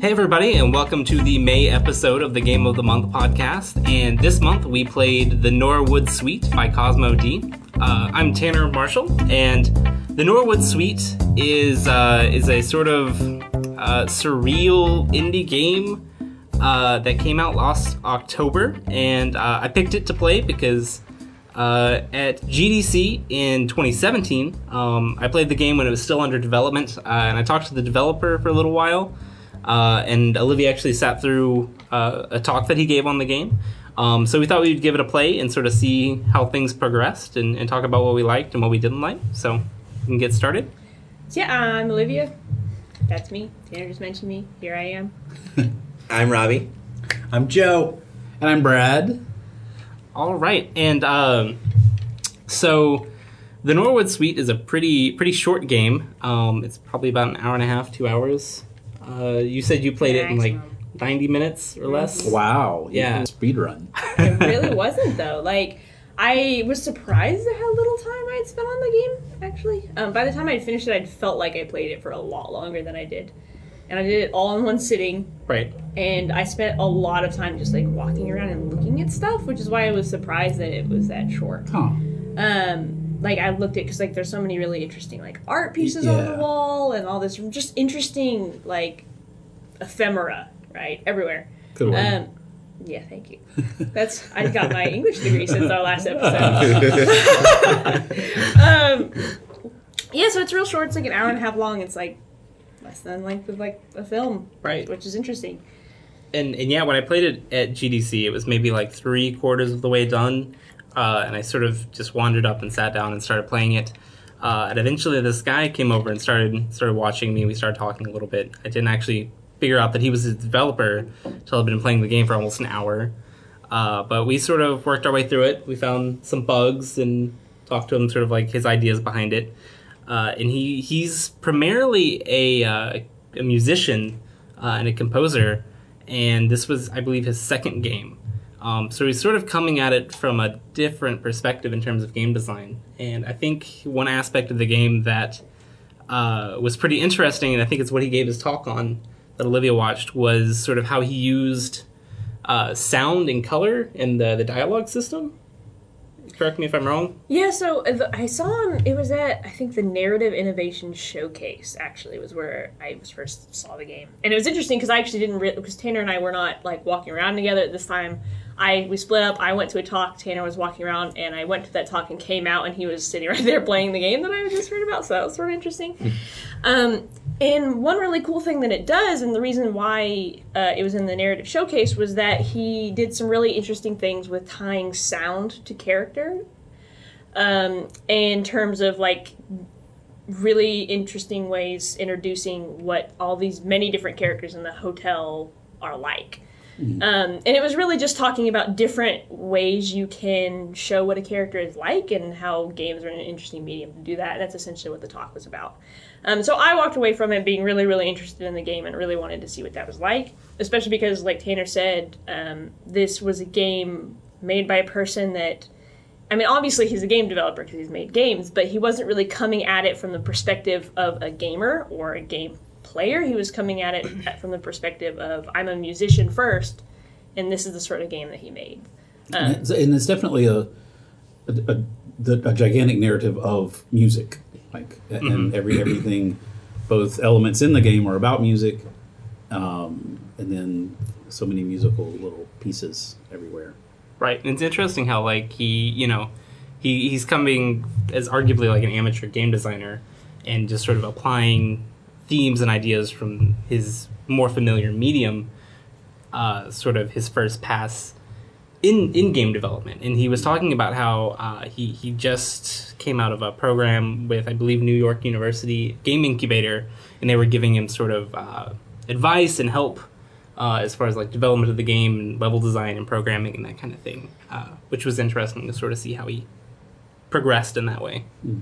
Hey, everybody, and welcome to the May episode of the Game of the Month podcast. And this month we played The Norwood Suite by Cosmo D. Uh, I'm Tanner Marshall, and The Norwood Suite is uh, is a sort of uh, surreal indie game uh, that came out last October, and uh, I picked it to play because uh, at GDC in 2017, um, I played the game when it was still under development, uh, and I talked to the developer for a little while. Uh, and Olivia actually sat through uh, a talk that he gave on the game. Um, so we thought we'd give it a play and sort of see how things progressed and, and talk about what we liked and what we didn't like. So we can get started. So yeah, I'm Olivia. That's me. Tanner just mentioned me. Here I am. I'm Robbie. I'm Joe. And I'm Brad. All right, and um, so the Norwood Suite is a pretty pretty short game. Um, it's probably about an hour and a half, two hours. Uh, you said you played it in like Maximum. 90 minutes or less. Wow. Yeah. Speed run. It really wasn't though. Like I was surprised at how little time I'd spent on the game. Actually, um, by the time I'd finished it, I'd felt like I played it for a lot longer than I did, and I did it all in one sitting. Right. And I spent a lot of time just like walking around and looking at stuff, which is why I was surprised that it was that short. Huh. um like i looked at because like there's so many really interesting like art pieces on the wall and all this just interesting like ephemera right everywhere. Good one. um yeah thank you. That's i got my english degree since our last episode. Um yeah so it's real short it's like an hour and a half long it's like less than length of like a film Right. which is interesting. And and yeah, when I played it at GDC, it was maybe like three quarters of the way done, uh, and I sort of just wandered up and sat down and started playing it. Uh, and eventually, this guy came over and started started watching me. We started talking a little bit. I didn't actually figure out that he was a developer until I'd been playing the game for almost an hour. Uh, but we sort of worked our way through it. We found some bugs and talked to him, sort of like his ideas behind it. Uh, and he he's primarily a uh, a musician uh, and a composer, and this was, I believe, his second game. Um, so he's sort of coming at it from a different perspective in terms of game design. And I think one aspect of the game that uh, was pretty interesting, and I think it's what he gave his talk on that Olivia watched, was sort of how he used uh, sound and color in the, the dialogue system. Correct me if I'm wrong. Yeah, so uh, I saw him. It was at I think the Narrative Innovation Showcase. Actually, was where I first saw the game, and it was interesting because I actually didn't because Tanner and I were not like walking around together at this time. I we split up. I went to a talk. Tanner was walking around, and I went to that talk and came out, and he was sitting right there playing the game that I just heard about. So that was sort of interesting. Um, and one really cool thing that it does, and the reason why uh, it was in the narrative showcase, was that he did some really interesting things with tying sound to character. Um, in terms of like really interesting ways introducing what all these many different characters in the hotel are like. Um, and it was really just talking about different ways you can show what a character is like and how games are an interesting medium to do that. That's essentially what the talk was about. Um, so I walked away from it being really, really interested in the game and really wanted to see what that was like, especially because, like Tanner said, um, this was a game made by a person that. I mean, obviously he's a game developer because he's made games, but he wasn't really coming at it from the perspective of a gamer or a game player. He was coming at it from the perspective of I'm a musician first, and this is the sort of game that he made. and, it's, and it's definitely a, a, a, a gigantic narrative of music. Like, and every everything, both elements in the game are about music, um, and then so many musical little pieces everywhere. Right. And it's interesting how like he, you know, he he's coming as arguably like an amateur game designer and just sort of applying themes and ideas from his more familiar medium uh, sort of his first pass in in game development. And he was talking about how uh, he he just came out of a program with I believe New York University Game Incubator, and they were giving him sort of uh, advice and help uh, as far as like development of the game and level design and programming and that kind of thing, uh, which was interesting to sort of see how he progressed in that way. Do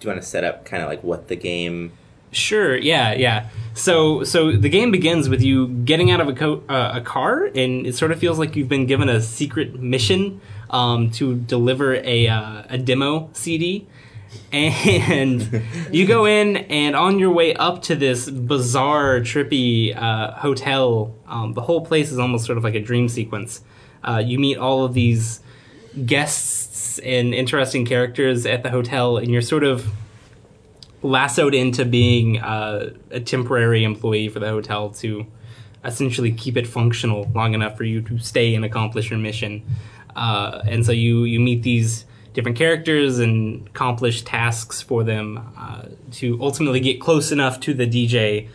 you want to set up kind of like what the game? Sure. Yeah. Yeah. So so the game begins with you getting out of a co- uh, a car, and it sort of feels like you've been given a secret mission um, to deliver a uh, a demo CD. and you go in, and on your way up to this bizarre, trippy uh, hotel, um, the whole place is almost sort of like a dream sequence. Uh, you meet all of these guests and interesting characters at the hotel, and you're sort of lassoed into being uh, a temporary employee for the hotel to essentially keep it functional long enough for you to stay and accomplish your mission. Uh, and so you you meet these different characters and accomplish tasks for them uh, to ultimately get close enough to the DJ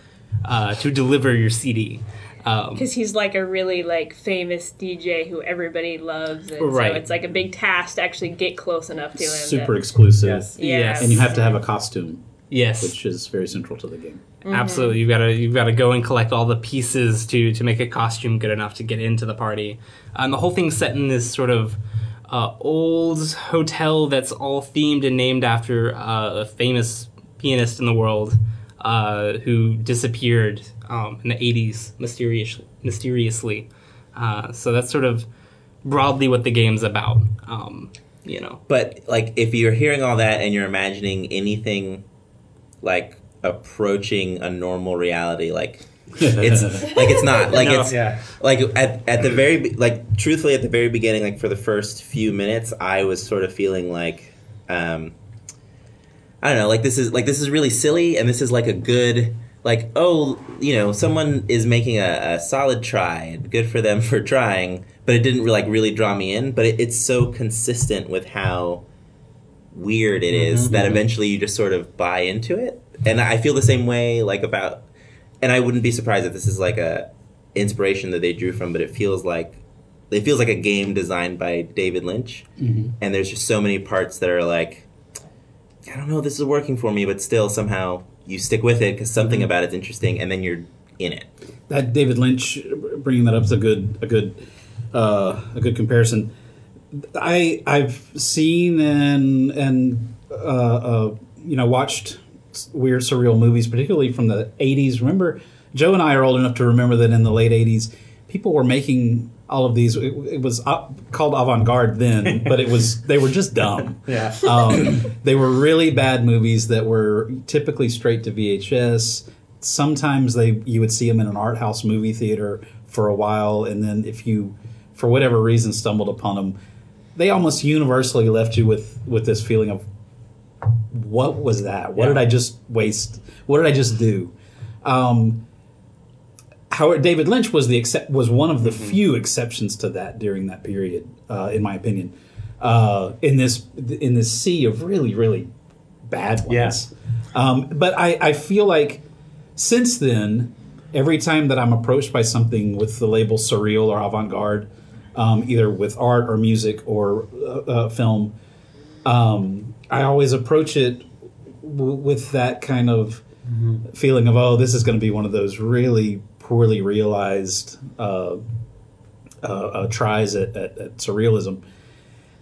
uh, to deliver your CD. Um, because he's like a really like famous DJ who everybody loves, and Right. so it's like a big task to actually get close enough to him. Super that- exclusive. Yes. Yeah. Yes. And you have to have a costume, yes, which is very central to the game. Absolutely, you've got to you've got to go and collect all the pieces to to make a costume good enough to get into the party. And the whole thing's set in this sort of uh, old hotel that's all themed and named after uh, a famous pianist in the world uh, who disappeared um, in the '80s mysterious, mysteriously. Uh, so that's sort of broadly what the game's about. Um, you know, But like, if you're hearing all that and you're imagining anything like approaching a normal reality, like it's like it's not like No. it's Yeah. like at at the very be- like truthfully at the very beginning, like for the first few minutes, I was sort of feeling like. um I don't know, like this is like this is really silly, and this is like a good, like oh, you know, someone is making a, a solid try, good for them for trying, but it didn't like really draw me in. But it, it's so consistent with how weird it is mm-hmm, that mm-hmm. eventually you just sort of buy into it, and I feel the same way like about, and I wouldn't be surprised if this is like a inspiration that they drew from, but it feels like. It feels like a game designed by David Lynch, mm-hmm. and there's just so many parts that are like, I don't know, this is working for me, but still somehow you stick with it because something about it's interesting, and then you're in it. that David Lynch bringing that up is a good a good uh, a good comparison. I I've seen and and uh, uh, you know watched weird surreal movies, particularly from the '80s. Remember, Joe and I are old enough to remember that in the late '80s, people were making all of these. It, it was called avant-garde then, but it was they were just dumb. Yeah. Um, they were really bad movies that were typically straight to VHS. Sometimes they you would see them in an art house movie theater for a while, and then if you, for whatever reason, stumbled upon them, they almost universally left you with with this feeling of, what was that? What Yeah. did I just waste? What did I just do? Um, Howard David Lynch was the excep- was one of the few exceptions to that during that period, uh, in my opinion. Uh, in this in this sea of really really bad ones, um, but I, I feel like since then, every time that I'm approached by something with the label surreal or avant garde, um, either with art or music or uh, uh, film, um, I always approach it w- with that kind of feeling of oh, this is going to be one of those really poorly realized uh, uh, uh, tries at, at, at surrealism,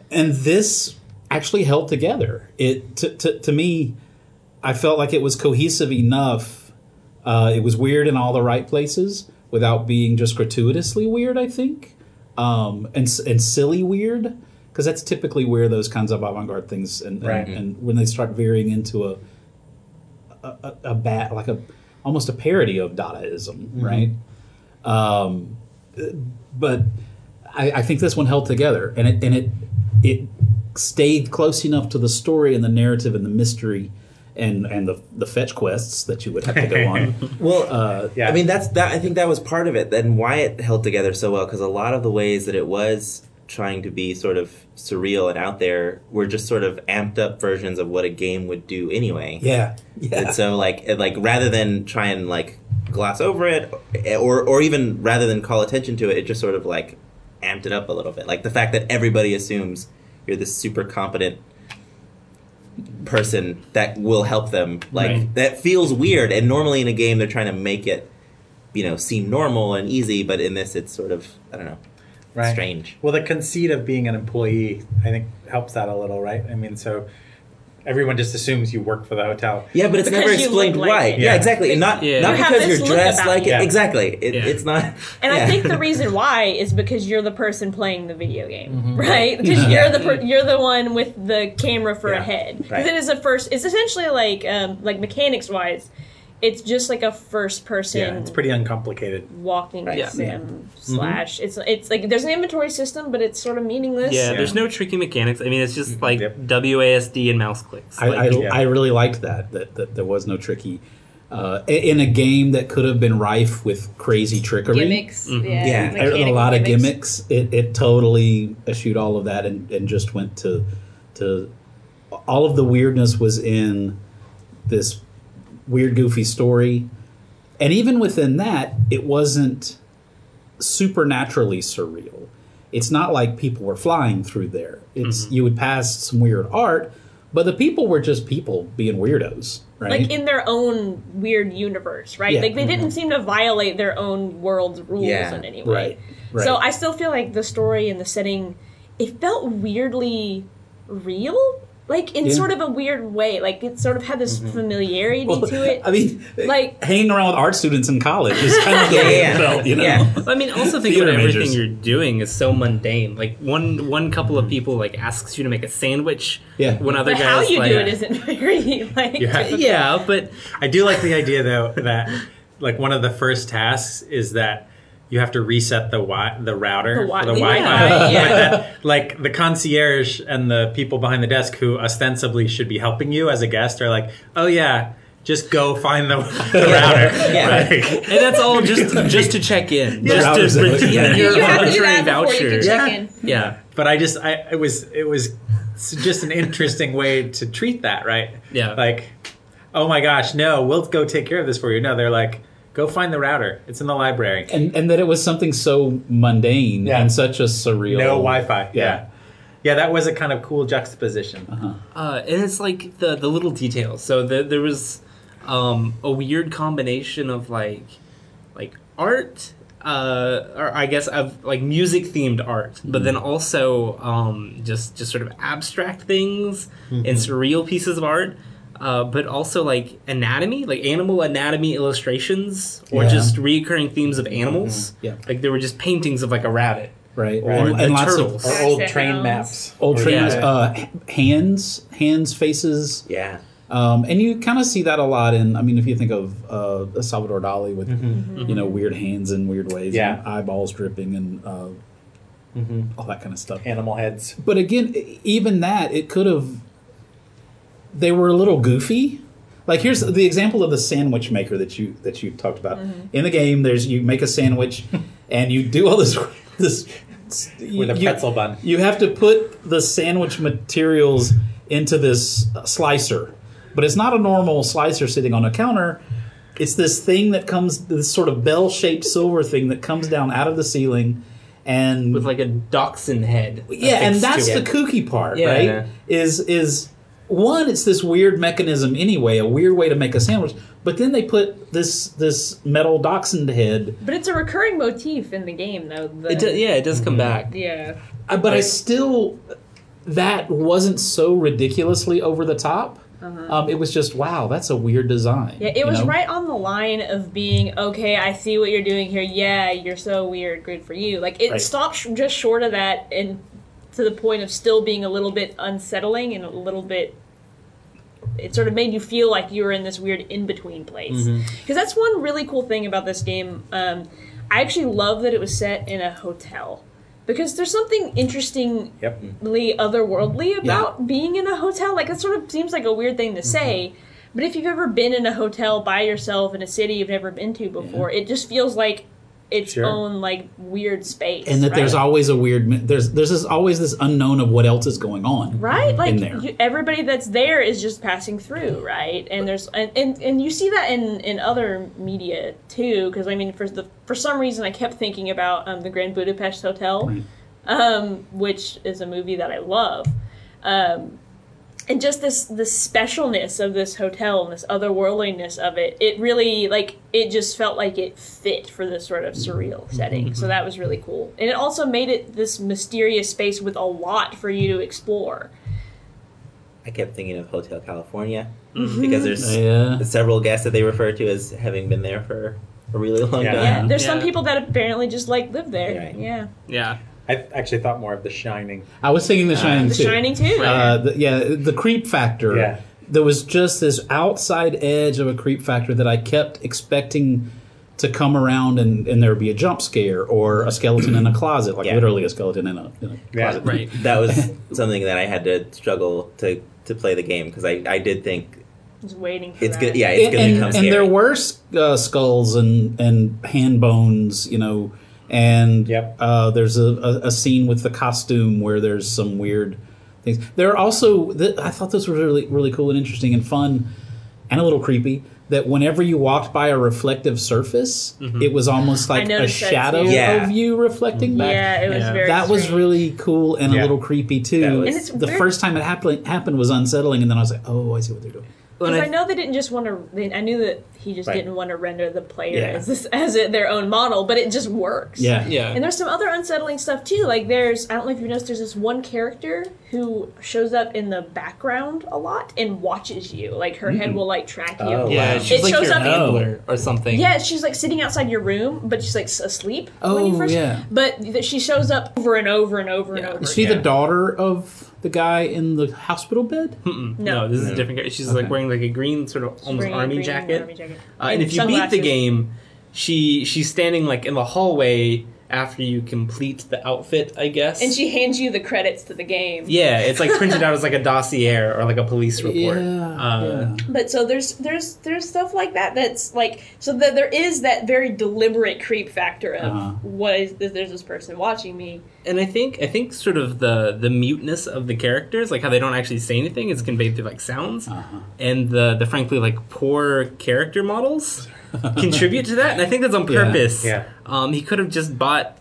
and this actually held together. It to, to, to me, I felt like it was cohesive enough. Uh, it was weird in all the right places without being just gratuitously weird. I think, um, and and silly weird because that's typically where those kinds of avant-garde things and, and- Right. and when they start veering into a a, a, a bad like a almost a parody of Dadaism, right? Um, but I, I think this one held together, and it and it it stayed close enough to the story and the narrative and the mystery, and and the the fetch quests that you would have to go on. Well, Uh, Yeah. I mean that's that. I think that was part of it. Then why it held together so well because a lot of the ways that it was trying to be sort of surreal and out there were just sort of amped up versions of what a game would do anyway. yeah, yeah, And so like like rather than try and like gloss over it or or even rather than call attention to it, it just sort of like amped it up a little bit. Like the fact that everybody assumes you're this super competent person that will help them. Like Right. that feels weird and normally in a game they're trying to make it you know seem normal and easy, but in this it's sort of I don't know, Right. strange. Well, the conceit of being an employee, I think, helps that a little, right? I mean, so everyone just assumes you work for the hotel. Yeah, but it's Because never explained look like why. it. Yeah, Yeah. exactly. And not Yeah. not You because you're dressed like you. it. Exactly. It, Yeah. It's not. And yeah. I think the reason why is because you're the person playing the video game, Mm-hmm. right? Because Yeah. you're the per- you're the one with the camera for Yeah. a head. Because Right. it is a first. It's essentially like um, like mechanics wise, it's just like a first person. Yeah, it's pretty uncomplicated. walking Right. sim Yeah. slash. It's it's like there's an inventory system, but it's sort of meaningless. Yeah, Yeah. there's no tricky mechanics. I mean, it's just like Yep. WASD and mouse clicks. I, I, yeah. I really liked that, that that there was no tricky uh, in a game that could have been rife with crazy trickery. gimmicks. Mhm. Yeah, Yeah. a, a mechanical lot of gimmicks. It, it totally eschewed all of that and, and just went to to all of the weirdness was in this weird goofy story, and even within that, it wasn't supernaturally surreal. It's not like people were flying through there. It's mm-hmm. you would pass some weird art, but the people were just people being weirdos, right? Like in their own weird universe, right? Yeah. Like they didn't mm-hmm. seem to violate their own world's rules Yeah. in any way. Right, right. So I still feel like the story and the setting, it felt weirdly real. Like in Yeah. sort of a weird way. Like it sort of had this mm-hmm. familiarity Well, to it. I mean, Like- hanging around with art students in college is kind of the Yeah, way yeah, it felt, you know. yeah. I mean, also think Theater about everything you're doing is so mundane. Like one one couple of mm-hmm. people like asks you to make a sandwich. Yeah. When other but guys how you like, do it isn't very like Yeah. Yeah, but I do like the idea though that like one of the first tasks is that you have to reset the wi- the router The for wi- the yeah, Wi-Fi. yeah. But that, like the concierge and the people behind the desk who ostensibly should be helping you as a guest are like, oh yeah, just go find the, the router. Yeah. Like, and that's all just just to check in, Yeah. just to Routers. redeem Yeah. your You have to do voluntary that before you voucher. can Yeah. Yeah, but I just I it was it was just an interesting way to treat that, right? Yeah. Like, oh my gosh, no, we'll go take care of this for you. No, they're like, go find the router. It's in the library. and and that it was something so mundane Yeah. and such a surreal. No Wi-Fi. Yeah. Yeah. yeah. that was a kind of cool juxtaposition. uh, and it's like the the little details. So the, there was um, a weird combination of like like art. Uh, or I guess of like music themed art, but then also um, just just sort of abstract things and surreal pieces of art, uh, but also like anatomy, like animal anatomy illustrations, or Yeah. just recurring themes of animals. Yeah. like there were just paintings of like a rabbit right? or and, and lots turtles. of Or old train maps. old Or- trains, yeah. uh, hands, hands, faces, Yeah. um, and you kind of see that a lot in. I mean, if you think of uh, Salvador Dali with you know weird hands in weird ways, Yeah. and eyeballs dripping, and uh, all that kind of stuff. Animal heads. But again, even that, it could have. They were a little goofy. Like here's the example of the sandwich maker that you that you talked about mm-hmm. in the game. There's you make a sandwich, and you do all this this With a you- pretzel bun. You have to put the sandwich materials into this slicer, but it's not a normal slicer sitting on a counter. It's this thing that comes, this sort of bell-shaped silver thing that comes down out of the ceiling, and with like a dachshund head. yeah, and that's the kooky part, Yeah. right? Is is one, it's this weird mechanism anyway, a weird way to make a sandwich. But then they put this this metal dachshund head. But it's a recurring motif in the game, though. The, It do, yeah, it does come back. yeah. Uh, But I still, that wasn't so ridiculously over the top. Um, it was just wow, that's a weird design. Uh-huh. Yeah, it was know? right on the line of being okay. I see what you're doing here. Yeah, you're so weird. Good for you. Like it Right. stopped sh- just short of that, and to the point of still being a little bit unsettling and a little bit. It sort of made you feel like you were in this weird in between place. Because that's one really cool thing about this game. Um, I actually love that it was set in a hotel. Because there's something interestingly Yep. otherworldly about being in a hotel. Like it sort of seems like a weird thing to Mm-hmm. say, but if you've ever been in a hotel by yourself in a city you've never been to before, it just feels like its Sure. own like weird space. and that right? there's always a weird there's there's this, always this unknown of what else is going on. right like in there. You, everybody that's there is just passing through right and there's and, and, and you see that in in other media too because i mean for the for some reason i kept thinking about um, the grand budapest hotel Right. um, which is a movie that i love um, and just this this specialness of this hotel and this otherworldliness of it it really like it just felt like it fit for this sort of surreal mm-hmm. setting so that was really cool and it also made it this mysterious space with a lot for you to explore I kept thinking of Hotel California mm-hmm. because there's oh, Yeah. several guests that they refer to as having been there for a really long Yeah. time. Yeah, there's some people that apparently just like live there. Right. Yeah, Yeah. I actually thought more of The Shining. I was thinking The Shining The too. Shining too. Uh, the, yeah, the creep factor. Yeah. There was just this outside edge of a creep factor that I kept expecting to come around and, and there would be a jump scare or a skeleton in a closet, like Yeah. literally a skeleton in a, in a Yeah. closet. Right. That was something that I had to struggle to, to play the game because I, I did think just waiting. For it's that. good. Yeah, it's and, going to and, become and scary. there were uh, skulls and and hand bones, you know, and Yep. uh, there's a, a, a scene with the costume where there's some weird things. There are also th- I thought this was really really cool and interesting and fun, and a little creepy. That whenever you walked by a reflective surface, it was almost like a shadow. Yeah. of you reflecting back. Yeah, it was Yeah. very. That was really cool and a little creepy too. Was- And it's the weird- first time it happened happened was unsettling, and then I was like, "Oh, I see what they're doing." When Because I- I know they didn't just want to. I knew that he just Right. didn't want to render the player Yeah. as this as it, their own model, but it just works. Yeah, Yeah. And there's some other unsettling stuff too. Like there's, I don't know if you noticed, there's this one character who shows up in the background a lot and watches you. Like her head mm. will like track you. Oh, yeah, wow. she's It like shows your up in- handler or something. Yeah, she's like sitting outside your room, but she's like s- asleep. when you Oh, first, yeah. But she shows up over and over and over Yeah. and over. Is she again. the daughter of the guy in the hospital bed? Mm-mm. No. No. this is a different character. She's Okay. like wearing like a green sort of almost Green- army, green jacket. army jacket. Uh, and, if you beat the game, she she's standing like in the hallway after you complete the outfit, I guess. and she hands you the credits to the game. yeah, it's like printed out as like a dossier or like a police report. Yeah, Uh, yeah. But so there's there's there's stuff like that that's like so that there is that very deliberate creep factor of Uh-huh. what is this, there's this person watching me. and I think I think sort of the the muteness of the characters, like how they don't actually say anything, is conveyed through like sounds, Uh-huh. and the the frankly like poor character models contribute to that. And I think that's on purpose. Yeah. Um, he could have just bought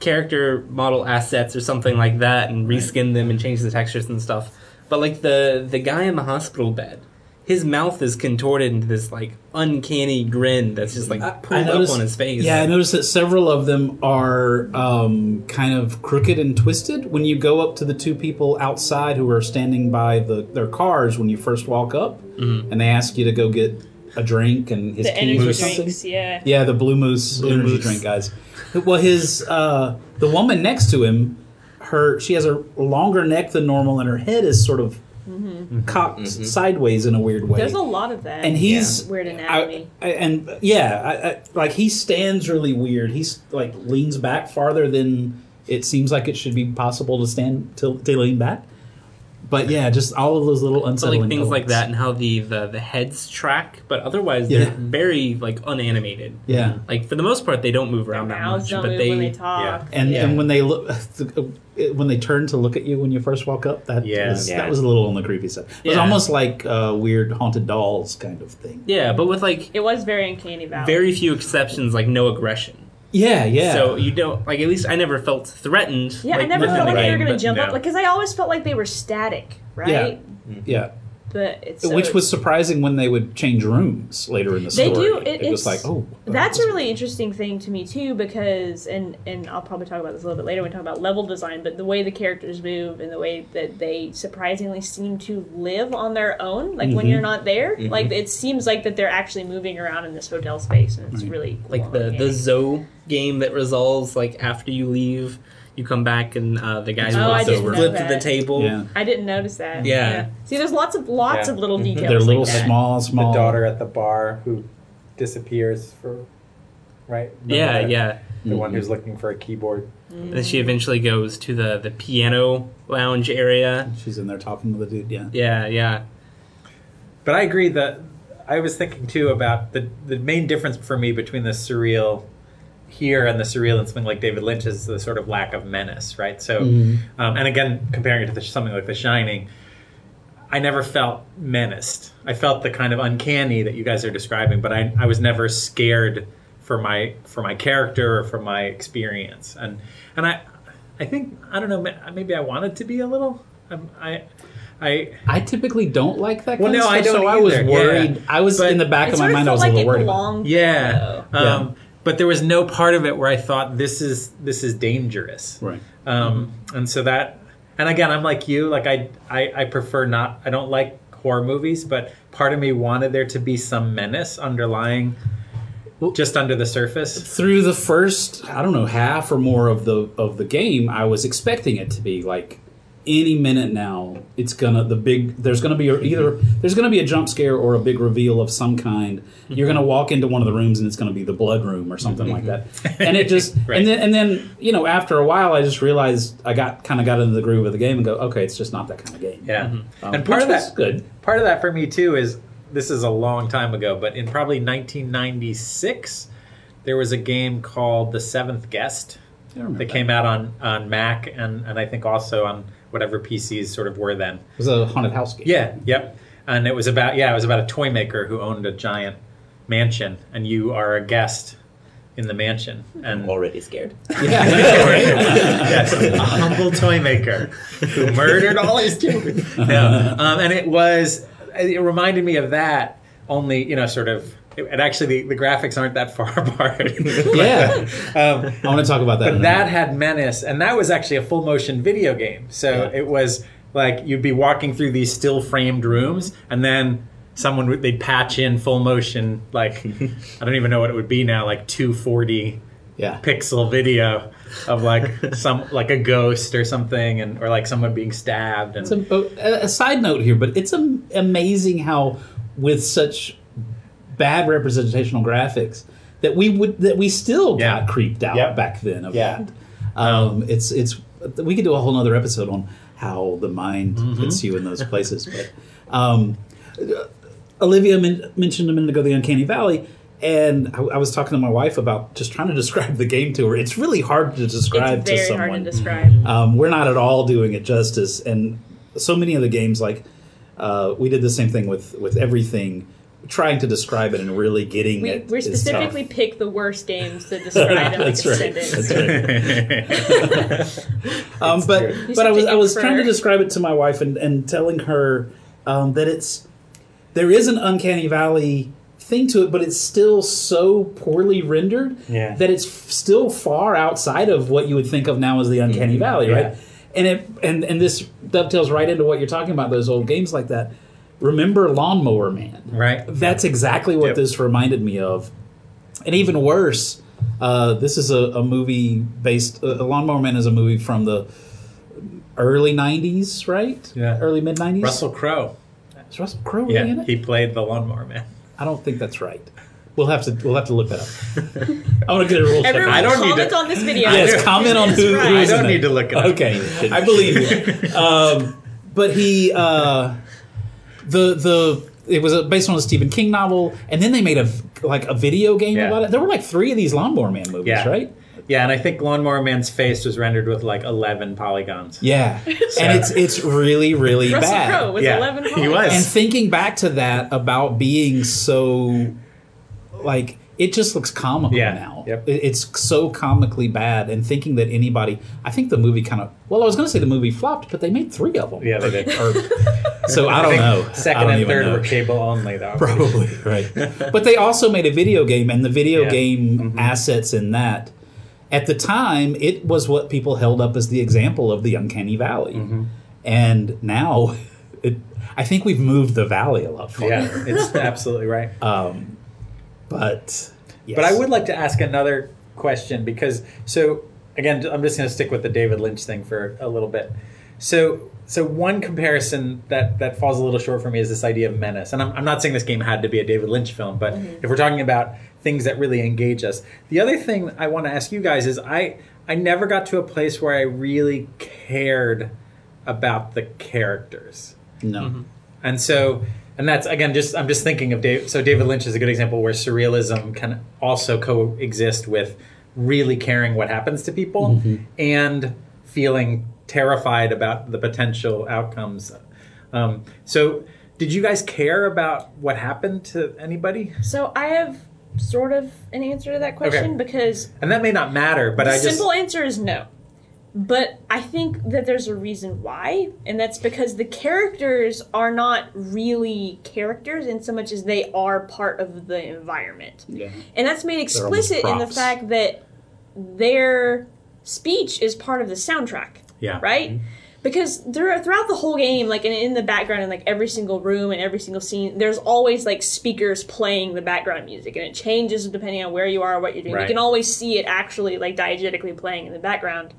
character model assets or something like that and reskinned them and changed the textures and stuff. But like the the guy in the hospital bed, his mouth is contorted into this like uncanny grin that's just like I- pulled noticed- up on his face. Yeah, I noticed that several of them are um, kind of crooked and twisted. When you go up to the two people outside who are standing by the, their cars when you first walk up, Mm-hmm. and they ask you to go get a drink and his The keys energy or something. drinks, yeah. Yeah, the Blue Moose Blue energy Moose. drink guys. Well, his uh, the woman next to him, her she has a longer neck than normal, and her head is sort of mm-hmm. Mm-hmm. cocked mm-hmm. sideways in a weird way. There's a lot of that. and he's Weird anatomy. I, I, and yeah, I, I, like he stands really weird. He's like leans back farther than it seems like it should be possible to stand to, to lean back. But yeah, just all of those little But unsettling like things like that and how the, the the heads track, but otherwise Yeah. they're very like unanimated. Yeah, Like for the most part, they don't move Their around that mouths much, don't but move they, when they talk. yeah. and Yeah. and when they look when they turn to look at you when you first walk up, that Yeah. was, Yeah. that was a little on the creepy side. It was almost like uh, weird haunted dolls kind of thing. yeah, but with like It was very uncanny valley. very few exceptions, like no aggression. Yeah, yeah. So you don't like at least I never felt threatened. yeah, I like, never felt the like they were going to jump no. up because I always felt like they were static, right? yeah, yeah. But it's so which was surprising when they would change rooms later in the They story. do, it- was it's- like, oh, That's a really interesting thing to me too, because and and I'll probably talk about this a little bit later when we talk about level design. But the way the characters move and the way that they surprisingly seem to live on their own, like when Mhm. you're not there, like it seems like that they're actually moving around in this hotel space, and it's Right. really cool like the the organic. Zoe game that resolves like after you leave, you come back and uh, the guys Oh, I will didn't flip to the table. yeah. I didn't notice that. Yeah. See, there's lots of lots Yeah. of little mm-hmm. details. They're little like that. small, The small. daughter at the bar who disappears for right. Remember Yeah, that? yeah. The one mm-hmm. who's looking for a keyboard. Mm. And she eventually goes to the the piano lounge area. She's in there talking to the dude. Yeah. Yeah, yeah. But I agree that I was thinking too about the the main difference for me between the surreal here and the surreal in something like David Lynch is the sort of lack of menace, right? So, Mhm. um, and again, comparing it to the, something like The Shining, I never felt menaced. I felt the kind of uncanny that you guys are describing, but I, I was never scared for my for my character or for my experience. And and I I think I don't know maybe I wanted to be a little. Um, I I I typically don't like that. Well, Kind no, of I don't so I was worried. yeah. I was But in the back of my mind. I felt was a little it worried. about. belonged. Yeah. though. Yeah. But there was no part of it where I thought this is this is dangerous. Right. Um, And so that and again, I'm like you. Like I, I, I prefer not. I don't like horror movies, but part of me wanted there to be some menace underlying, just under the surface. through the first I don't know half or more of the of the game, I was expecting it to be like any minute now it's gonna the big there's gonna be either there's gonna be a jump scare or a big reveal of some kind. You're gonna walk into one of the rooms and it's gonna be the blood room or something like that. And it just Right. and then and then you know after a while I just realized I got kind of got into the groove of the game and go okay it's just not that kind of game. Yeah, Um, and part of was that good. part of that for me too is this is a long time ago, but in probably 1996, there was a game called The Seventh Guest I remember that came out on on Mac and and I think also on whatever PCs sort of were then. It was a haunted house game. Yeah, yep. And it was about yeah, it was about a toy maker who owned a giant mansion, and you are a guest in the mansion, and Already scared. Yeah. yes, a humble toy maker who murdered all his children. No, um, and it was it reminded me of that. Only you know, sort of. And actually, the, the graphics aren't that far apart. yeah. um, I want to talk about that. but that had menace, and that was actually a full motion video game. So Yeah. it was like you'd be walking through these still framed rooms, and then someone would they'd patch in full motion, like I don't even know what it would be now, like two forty yeah. pixel video of like some like a ghost or something, and or like someone being stabbed. And It's a, a side note here, but it's am- amazing how, with such bad representational graphics, that we would that we still Yeah. got creeped out Yep. back then. Of Yeah. that. Um, it's it's we could do a whole other episode on how the mind Mm-hmm. puts you in those places. But um, Olivia men- mentioned a minute ago the Uncanny Valley. And I, I was talking to my wife about just trying to describe the game to her. It's really hard to describe It's to very someone. hard to describe. Um, we're not at all doing it justice, and so many of the games, like uh, we did the same thing with with everything, trying to describe it and really getting We, it. we specifically tough. pick the worst games to describe in like That's right. That's right. Um, but but I was I was trying to describe it to my wife and, and telling her um, that it's there is an uncanny valley thing to it, but it's still so poorly rendered Yeah. that it's f- still far outside of what you would think of now as the uncanny valley, Yeah. right? And it and and this dovetails right into what you're talking about those old games like that. Remember Lawnmower Man? right? That's exactly what Yep. this reminded me of. And even worse, uh, this is a, a movie based. Uh, Lawnmower Man is a movie from the early '90s, right? Yeah. early mid '90s. Russell Crowe. is Russell Crowe really Yeah, in it? Yeah. He played the lawnmower man. I don't think that's right. We'll have to we'll have to look that up. I want to get a rule check. Everyone I don't need comment to- on this video. Yes, comment on who. right. I don't need to look it up. Okay, I believe you. Um, but he, uh, the the it was uh, based on a Stephen King novel, and then they made a like a video game Yeah. about it. There were like three of these Lawnmower Man movies, Yeah. right? Yeah, and I think Lawnmower Man's face was rendered with like 11 polygons. Yeah, and it's it's really really Russell bad. Crowe was Yeah, 11 he was. And thinking back to that about being so like it just looks comical Yeah, now. yep. It's so comically bad, and thinking that anybody, I think the movie kind of. Well, I was going to say the movie flopped, but they made three of them. Yeah, they did. Or- so I don't know. Second don't and third know. were cable only, though. Probably right. but they also made a video game, and the video Yeah. game Mhm. assets in that. At the time, it was what people held up as the example of the uncanny valley, Mm-hmm. and now, it, I think we've moved the valley a lot farther. Yeah, it's absolutely right. Um, but yes. But I would like to ask another question because so again, I'm just going to stick with the David Lynch thing for a little bit. So so one comparison that that falls a little short for me is this idea of menace. And I'm, I'm not saying this game had to be a David Lynch film, but mm-hmm. if we're talking about things that really engage us, the other thing I want to ask you guys is I I never got to a place where I really cared about the characters. no. Mm-hmm. And so, and that's again, just I'm just thinking of Dave. So David Lynch is a good example where surrealism can also coexist with really caring what happens to people mm-hmm. and feeling terrified about the potential outcomes. Um, so, did you guys care about what happened to anybody? So I have sort of an answer to that question Okay. because And that may not matter, but the I just simple answer is no. But I think that there's a reason why, and that's because the characters are not really characters in so much as they are part of the environment. Yeah. And that's made explicit in the fact that their speech is part of the soundtrack, yeah, right? Mm-hmm. because there, throughout the whole game, like in, in the background, in like every single room and every single scene, there's always like speakers playing the background music, and it changes depending on where you are, what you're doing. Right. You can always see it actually like diegetically playing in the background,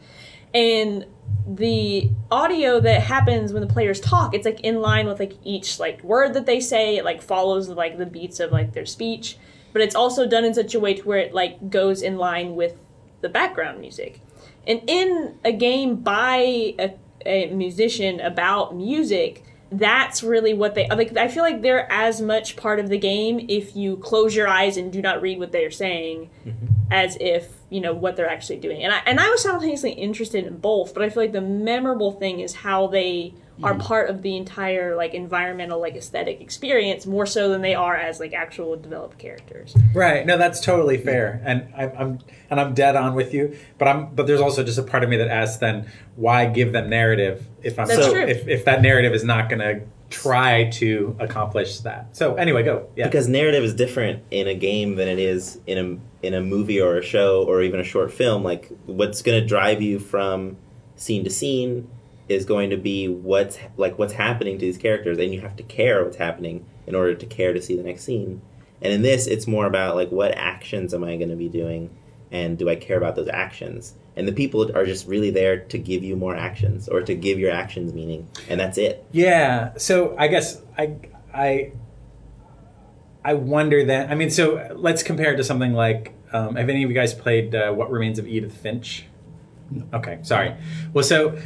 and the audio that happens when the players talk, it's like in line with like each like word that they say. It like follows like the beats of like their speech, but it's also done in such a way to where it like goes in line with the background music. And in a game by a, a musician about music, that's really what they like. I feel like they're as much part of the game if you close your eyes and do not read what they're saying, mm-hmm. as if you know what they're actually doing. And I and I was simultaneously interested in both, but I feel like the memorable thing is how they are mm-hmm. part of the entire like environmental like aesthetic experience more so than they are as like actual developed characters. Right. No, that's totally fair, and I, I'm and I'm dead on with you. But I'm but there's also just a part of me that asks then why give them narrative if I'm so if if that narrative is not going to try to accomplish that. So anyway, go. Yeah. because narrative is different in a game than it is in a in a movie or a show or even a short film. Like what's going to drive you from scene to scene is going to be what's like what's happening to these characters, and you have to care what's happening in order to care to see the next scene. And in this, it's more about like what actions am I going to be doing, and do I care about those actions? And the people are just really there to give you more actions or to give your actions meaning, and that's it. Yeah. So I guess I I I wonder then. I mean, so let's compare it to something like. Um, have any of you guys played uh, What Remains of Edith Finch? Okay, sorry. Well, so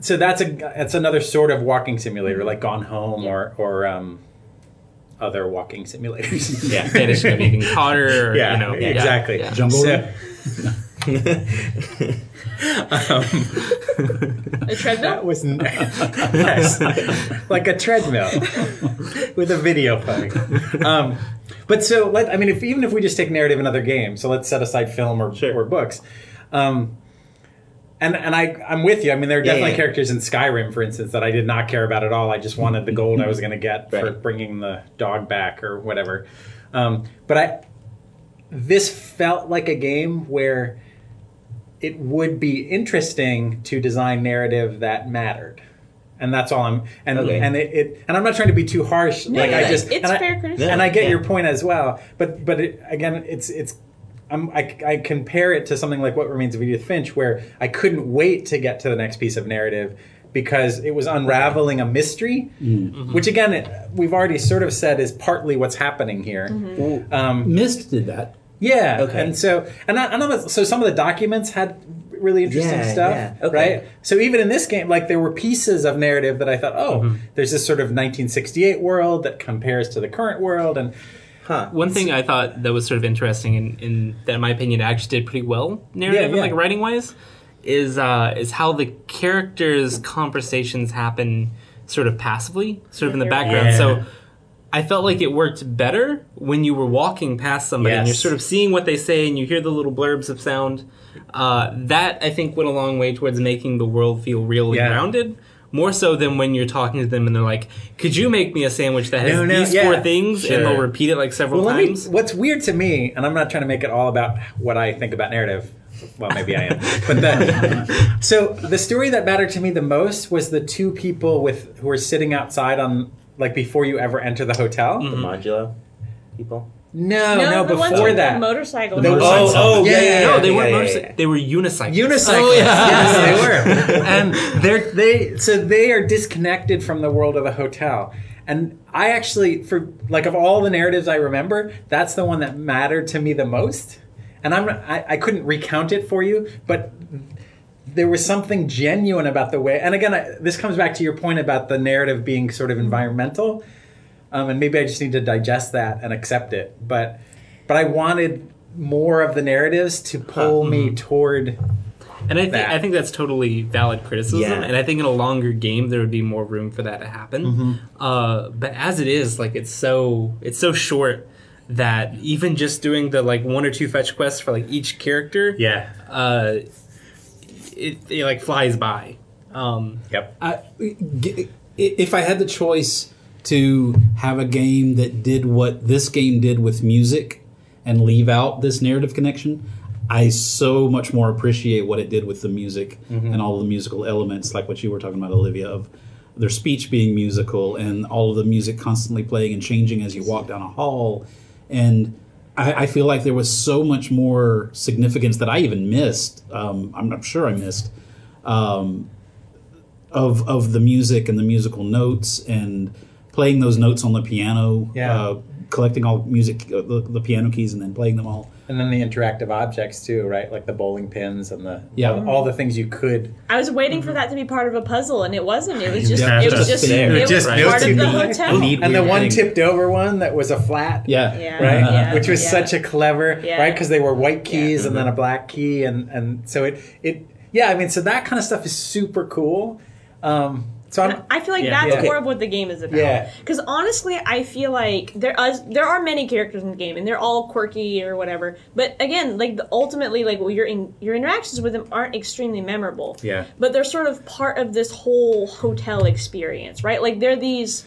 so that's a that's another sort of walking simulator, like Gone Home or or um, other walking simulators. Yeah. Vanish of Ethan Carter. Or, yeah, you know, yeah, exactly. yeah. Jungle. So, um, A treadmill. That was n- yes, like a treadmill with a video playing. Um, but so let I mean, if even if we just take narrative in other games, so let's set aside film or, Sure. or books. Um, and and I I'm with you. I mean, there are Yeah, definitely yeah. characters in Skyrim, for instance, that I did not care about at all. I just wanted the gold I was going to get for bringing the dog back or whatever. Um, but I this felt like a game where it would be interesting to design narrative that mattered. And that's all I'm and Okay. and it, it and I'm not trying to be too harsh. No, like I just it's and I- fair criticism. and I get Yeah. your point as well. But but it, again, it's it's I'm, I, I compare it to something like What Remains of Edith Finch, where I couldn't wait to get to the next piece of narrative because it was unraveling a mystery, which again it, we've already sort of said is partly what's happening here. Um, Myst did that. yeah, Okay. and so and I, I know that, so some of the documents had really interesting Yeah, stuff, yeah, okay. right? So even in this game, like there were pieces of narrative that I thought, oh, Mm-hmm. there's this sort of 1968 world that compares to the current world, and Huh. One thing I thought that was sort of interesting, in, in that in my opinion actually did pretty well narrative Yeah, yeah. like writing wise, is uh, is how the characters' conversations happen sort of passively, sort of in the background. Yeah. So I felt like it worked better when you were walking past somebody and you're sort of seeing what they say and you hear the little blurbs of sound. Uh, that I think went a long way towards making the world feel real and grounded. More so than when you're talking to them and they're like, "Could you make me a sandwich that has No, no, these yeah. four things?" Sure. And they'll repeat it like several well, let me, times. what's weird to me, and I'm not trying to make it all about what I think about narrative. Well, maybe I am, but the, so the story that mattered to me the most was the two people with who were sitting outside on like before you ever enter the hotel. The mm-hmm. modulo people. No, no, the ones before with that. The motorcycle. The- Oh, oh, yeah, yeah, no, yeah, they yeah, weren't yeah, motorcycles. yeah. They were unicycles. Unicyclists. Oh, yeah. Yes, they were. and they're they so they are disconnected from the world of the hotel. And I actually for like of all the narratives I remember, that's the one that mattered to me the most. And I'm I, I couldn't recount it for you, but there was something genuine about the way. And again, I, this comes back to your point about the narrative being sort of environmental. Um, and maybe I just need to digest that and accept it. But but I wanted more of the narratives to pull me toward And I think that. I think that's totally valid criticism. Yeah. And I think in a longer game there would be more room for that to happen. Mm-hmm. Uh, but as it is, like it's so it's so short that even just doing the like one or two fetch quests for like each character, yeah. uh, it, it like flies by. Um, Yep. I, g- if I had the choice to have a game that did what this game did with music and leave out this narrative connection, I so much more appreciate what it did with the music Mm-hmm. and all the musical elements, like what you were talking about, Olivia, of their speech being musical and all of the music constantly playing and changing as you walk down a hall. And I, I feel like there was so much more significance that I even missed. Um, I'm, I'm sure I missed um, of of the music and the musical notes and playing those notes on the piano. Yeah. Uh, collecting all music, uh, the, the piano keys, and then playing them all. And then the interactive objects too, right? Like the bowling pins and the Yeah. all, all the things you could. I was waiting for that to be part of a puzzle, and it wasn't. It was just Yeah, it was just just there. it was Just part of the need. hotel. Neat. And the one thing. tipped over one that was a flat. Yeah. Yeah. Right, Yeah. which was Yeah. such a clever, Yeah. right? Because they were white keys Yeah. and then a black key, and and so it it yeah. I mean, so that kind of stuff is super cool. Um, so I'm, I feel like Yeah. that's Yeah. more of what the game is about. Yeah. Because honestly, I feel like there is there are many characters in the game, and they're all quirky or whatever. But again, like the, ultimately, like your in, your interactions with them aren't extremely memorable. Yeah. But they're sort of part of this whole hotel experience, right? Like they're these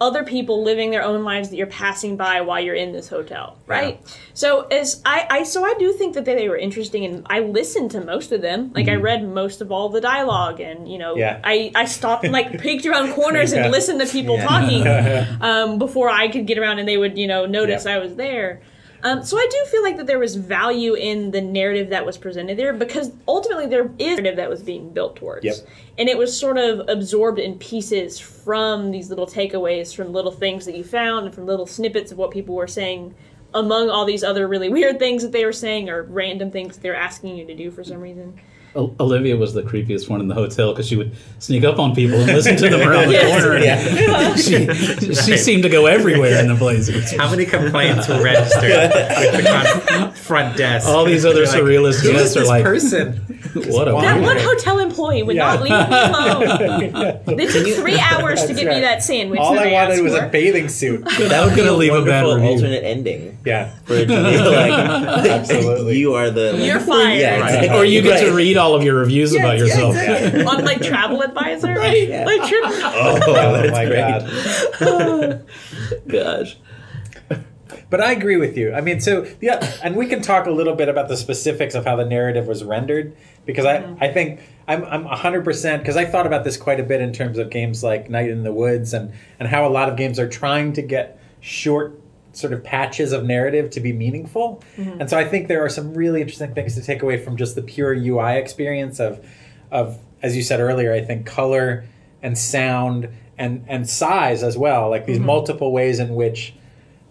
other people living their own lives that you're passing by while you're in this hotel, right? So as I, I so I do think that they, they were interesting, and I listened to most of them. Like I read most of all the dialogue, and you know, Mm-hmm. Yeah. I I stopped and like peeked around corners Yeah. and listened to people Yeah. talking um, before I could get around, and they would you know notice. I was there. Um, so I do feel like that there was value in the narrative that was presented there because ultimately there is a narrative that was being built towards, Yep. and it was sort of absorbed in pieces from these little takeaways, from little things that you found, and from little snippets of what people were saying, among all these other really weird things that they were saying or random things that they were asking you to do for some reason. O- Olivia was the creepiest one in the hotel because she would sneak up on people and listen to them around the corner. and Yeah. She, she seemed to go everywhere in the place. how many complaints were registered with the front desk? All these other You're like, surrealist Who is guests are this like, person? what a That weird- one hotel employee would Yeah. not leave me alone. They took three hours to That's get me that sandwich. All that I wanted asked was for. a bathing suit. That would be gonna leave a bad review. alternate ending Yeah. for it to be like, Absolutely. you are the You're fired. Yeah, Right. exactly. Or you get to read all of your reviews Yes, about yeah, yourself. exactly. on like travel advisor. yeah. Like trip. Oh, Oh that's my great. god. Gosh. But I agree with you. I mean, so yeah, and we can talk a little bit about the specifics of how the narrative was rendered because I, mm-hmm. I think I'm I'm 100% because I thought about this quite a bit in terms of games like Night in the Woods and and how a lot of games are trying to get short sort of patches of narrative to be meaningful. And so I think there are some really interesting things to take away from just the pure UI experience of of as you said earlier, I think color and sound and and size as well, like these multiple ways in which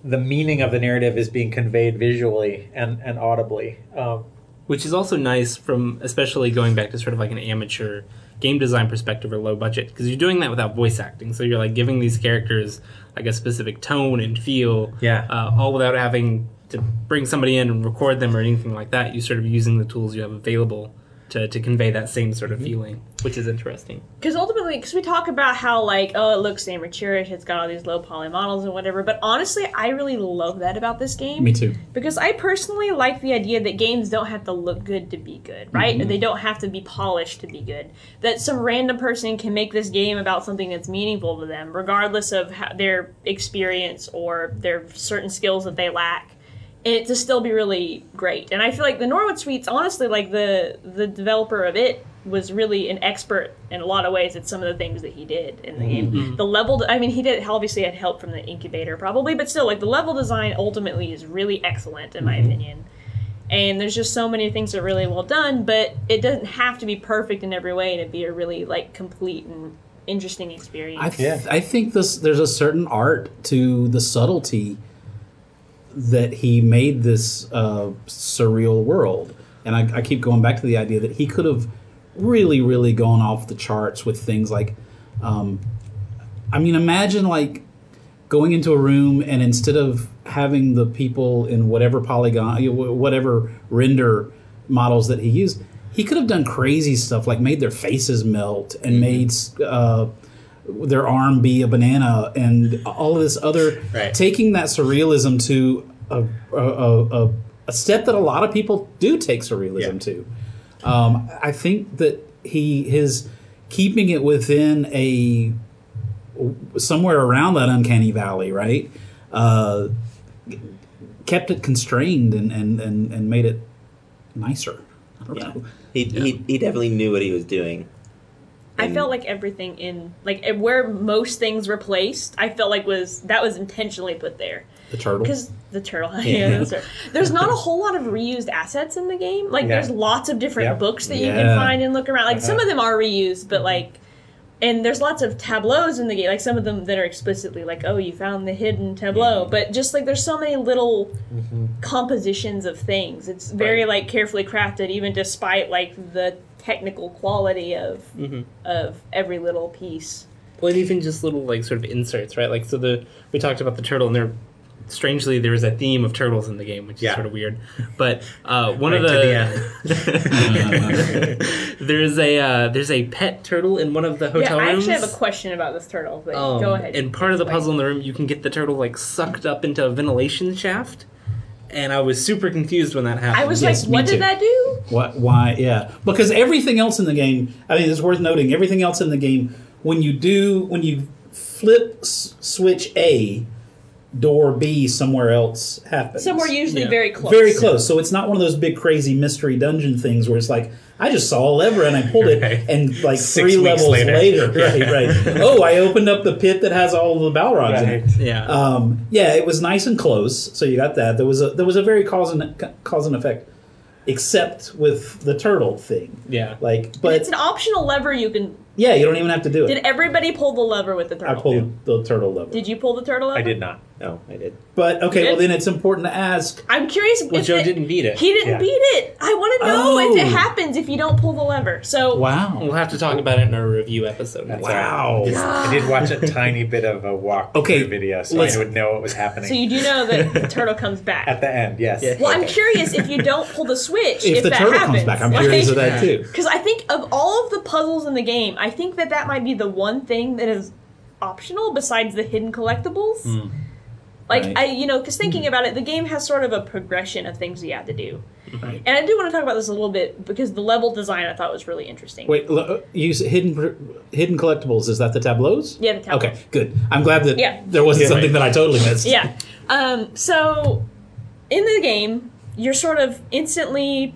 the meaning of the narrative is being conveyed visually and, and audibly. Um, which is also nice from especially going back to sort of like an amateur game design perspective or low budget because you're doing that without voice acting. So you're like giving these characters like a specific tone and feel Yeah. uh, all without having to bring somebody in and record them or anything like that. You sort of using the tools you have available to, to convey that same sort of mm-hmm. feeling which is interesting Because ultimately, because we talk about how like oh it looks amateurish, it's got all these low poly models and whatever. But honestly, I really love that about this game. Me too. Because I personally like the idea that games don't have to look good to be good, right? Mm-hmm. They don't have to be polished to be good. That some random person can make this game about something that's meaningful to them, regardless of how, their experience or their certain skills that they lack. And it to still be really great. And I feel like the Norwood Suites, honestly, like the the developer of it was really an expert in a lot of ways at some of the things that he did in the game. Mm-hmm. The level, I mean, he did obviously had help from the incubator probably, but still, like the level design ultimately is really excellent in my mm-hmm. opinion. And there's just so many things that are really well done, but it doesn't have to be perfect in every way to be a really like complete and interesting experience. I, th- Yeah. I think this there's a certain art to the subtlety that he made this uh, surreal world, and I, I keep going back to the idea that he could have really, really gone off the charts with things like, um, I mean, imagine like going into a room and instead of having the people in whatever polygon, whatever render models that he used, he could have done crazy stuff like made their faces melt and made uh, their arm be a banana and all of this other Right. taking that surrealism to a, a, a, a, step that a lot of people do take surrealism Yeah. to. Um, I think that he his keeping it within a somewhere around that uncanny valley, right? Uh, kept it constrained and, and, and, and made it nicer. I don't Yeah. know. He, he he definitely knew what he was doing. I felt like everything in like eh, where most things were placed, I felt like was that was intentionally put there The turtle. because the turtle. Yeah, that's right. There's not a whole lot of reused assets in the game. Like Yeah. there's lots of different books that you can find and look around. Like some Uh-huh. of them are reused, but like. And there's lots of tableaus in the game, like some of them that are explicitly like, "Oh, you found the hidden tableau." But just like there's so many little compositions of things. It's very Right. like carefully crafted, even despite like the technical quality of Mhm. of every little piece. Well, and even just little like sort of inserts, right? Like so the we talked about the turtle, and there strangely there is a theme of turtles in the game, which is Yeah. sort of weird. But uh, one Right of to the, there's a uh, there's a pet turtle in one of the hotel rooms. yeah, I rooms. actually have a question about this turtle, but Um, go ahead. And part of the puzzle in the room, you can get the turtle like sucked up into a ventilation shaft. And I was super confused when that happened. I was Yes, like, me what too. did that do? What? Why? Yeah, because everything else in the game. I mean, it's worth noting. Everything else in the game, when you do, when you flip s- switch A, door B somewhere else happens. Somewhere usually Yeah. very close. very close. So it's not one of those big crazy mystery dungeon things where it's like I just saw a lever and I pulled it, Right. and like Six three levels later. later, right, right. Oh, I opened up the pit that has all the Balrogs in it. Yeah. Um, yeah, it was nice and close. So you got that. There was a there was a very cause and cause and effect, except with the turtle thing. yeah. Like, But but it's an optional lever you can. yeah, you don't even have to do it. Did everybody pull the lever with the turtle? I turtle? pulled the turtle lever. Did you pull the turtle lever? I did not. No, I did. But okay, You well then it's important to ask. I'm curious. Well, if Joe it- didn't beat it. He didn't Yeah. beat it. I want to know if it Oh. happens if you don't pull the lever. So Wow. We'll have to talk about it in our review episode. That's Wow. all right. Just- I did watch a tiny bit of a walk Okay, video, so let's- I would know what was happening So you do know that the turtle comes back. at the end. Yes. Yeah. well, I'm curious if you don't pull the switch, If, if, the that turtle happens. comes back, I'm curious of that too. Because I think of all of the puzzles in the game, I think that that might be the one thing that is optional besides the hidden collectibles. Hmm. Like Right. I, you know, because thinking about it, the game has sort of a progression of things you have to do, Right. and I do want to talk about this a little bit because the level design I thought was really interesting. Wait, l- use hidden hidden collectibles. Is that the tableaus? Yeah, the tableaux. Okay, good. I'm glad that Yeah. there wasn't Yeah. something that I totally missed. Yeah. Um, so in the game, you're sort of instantly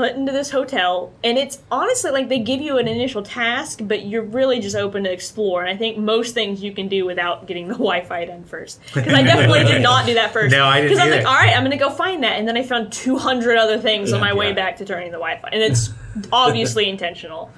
put into this hotel, and it's honestly like they give you an initial task, but you're really just open to explore. And I think most things you can do without getting the Wi-Fi done first, because I definitely did not do that first. No, I didn't Because I was either. like, all right, I'm going to go find that, and then I found 200 other things on Yeah, my way back to turning the Wi-Fi, and it's obviously intentional.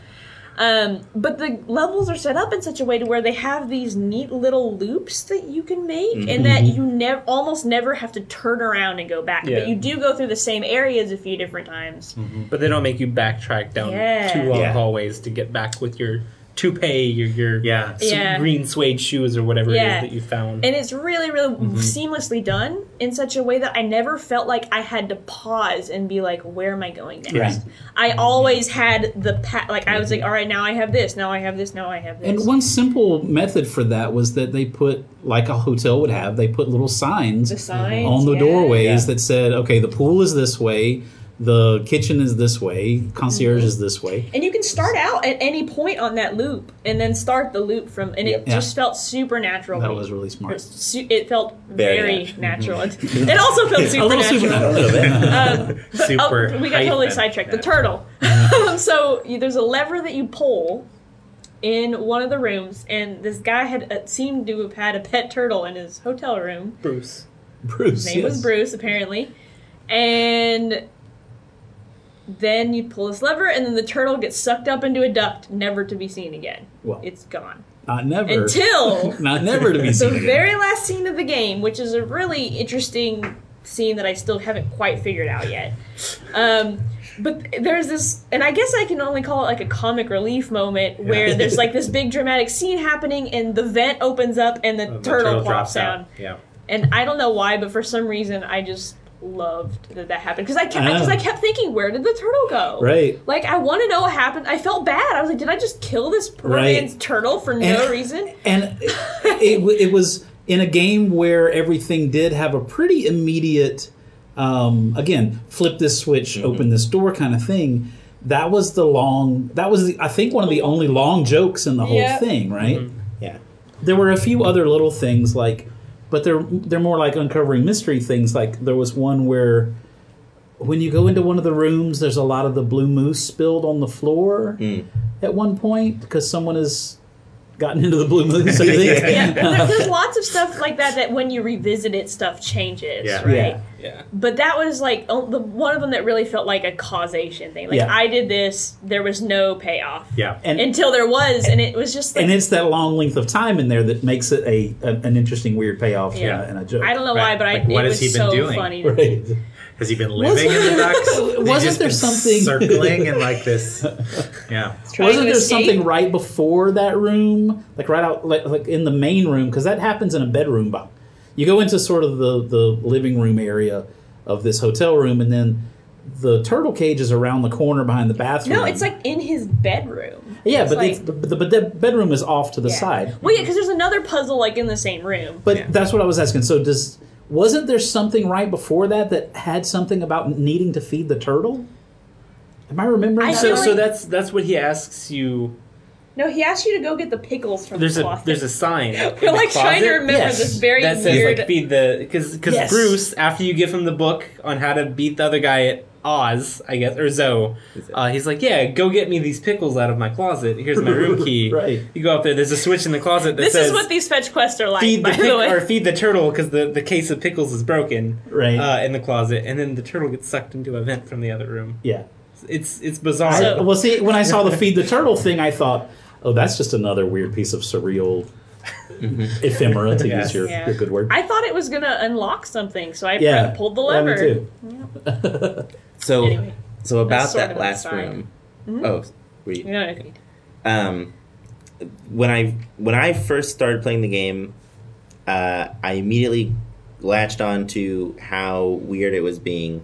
Um, but the levels are set up in such a way to where they have these neat little loops that you can make, and Mm-hmm. that you never, almost never have to turn around and go back. Yeah. But you do go through the same areas a few different times. But they don't make you backtrack down Yeah. two long Yeah. hallways to get back with your toupee, your your Yeah. s- Yeah. green suede shoes or whatever Yeah. it is that you found. And it's really, really Mm-hmm. seamlessly done in such a way that I never felt like I had to pause and be like, "Where am I going next?" Right. I always had the pa- like I was like, "All right, now I have this, now I have this, now I have this." And one simple method for that was that they put, like a hotel would have, they put little signs, the signs on the yeah. doorways Yeah. that said, "Okay, the pool is this way, the kitchen is this way, concierge Mm-hmm. is this way." And you can start out at any point on that loop, and then start the loop from, and it Yeah. just felt supernatural. That was really smart. Su- It felt Very very, natural. it also felt supernatural. A little bit. Um, but, Super oh, we got totally hyphen. sidetracked. The turtle. Um, so you, there's a lever that you pull in one of the rooms, and this guy had uh, seemed to have had a pet turtle in his hotel room. Bruce. Bruce. His name was. Bruce, apparently. And then you pull this lever, and then the turtle gets sucked up into a duct, never to be seen again. Well, It's gone. not never. Until not never to be the seen. again. very last scene of the game, which is a really interesting scene that I still haven't quite figured out yet. Um, but there's this, and I guess I can only call it like a comic relief moment where there's like this big dramatic scene happening, and the vent opens up, and the, The turtle, plops down. Yeah. And I don't know why, but for some reason, I just loved that that happened because I kept Ah. because I kept thinking, where did the turtle go? Right. Like I want to know what happened. I felt bad. I was like, did I just kill this poor Right. man's turtle for no reason? and it, it, it was in a game where everything did have a pretty immediate um, again flip this switch open this door kind of thing that was the long that was the, i think one of the only long jokes in the whole Yeah. thing right Yeah. there were a few other little things like but they're they're more like uncovering mystery things like there was one where when you go into one of the rooms, there's a lot of the blue moose spilled on the floor Mm. at one point because someone has gotten into the blue moose. I think. Yeah, there- there's lots of stuff like that that when you revisit it, stuff changes, Yeah. right? Yeah. Yeah. But that was like oh, the one of them that really felt like a causation thing. Like Yeah. I did this, there was no payoff Yeah. And until there was, and it was just like and it's that long length of time in there that makes it a, a an interesting weird payoff Yeah. and a joke. I don't know Right. why, but I what it has was he been so doing? funny. to me. Right. Has he been living in the there- ducks? Has he wasn't just there been something- circling in like this? Yeah. Wasn't there escape. something right before that room, like right out, like, like in the main room, because that happens in a bedroom. But you go into sort of the the living room area of this hotel room, and then the turtle cage is around the corner behind the bathroom. No, it's like in his bedroom. yeah, It's but like, it's, but the, but the bedroom is off to the yeah. side. Well, yeah, because there's another puzzle like in the same room. But Yeah. that's what I was asking. So does wasn't there something right before that that had something about needing to feed the turtle? Am I remembering? I that So, feel right? so that's that's what he asks you. No, he asked you to go get the pickles from There's the a there's a sign. in We're the like trying to remember Yes. this very that says weird. like feed the because because Yes. Bruce after you give him the book on how to beat the other guy at Oz, I guess, or Zoe, uh, he's like, yeah, go get me these pickles out of my closet. Here's my room key. Right. You go up there. There's a switch in the closet that this says is what these fetch quests are like, feed by the the, pic- way. or feed the turtle because the, the case of pickles is broken Right. uh, in the closet, and then the turtle gets sucked into a vent from the other room. yeah. It's it's bizarre. So- well, see, when I saw the feed the turtle thing, I thought, oh, that's just another weird piece of surreal ephemera, to Yes. use your, Yeah. your good word. I thought it was gonna unlock something, so I yeah, pre- pulled the Yeah, me lever. too. So Anyway, so about that last aside. room. Mhm. Oh, were you? no, agreed. um, when I when I first started playing the game, uh, I immediately latched on to how weird it was being,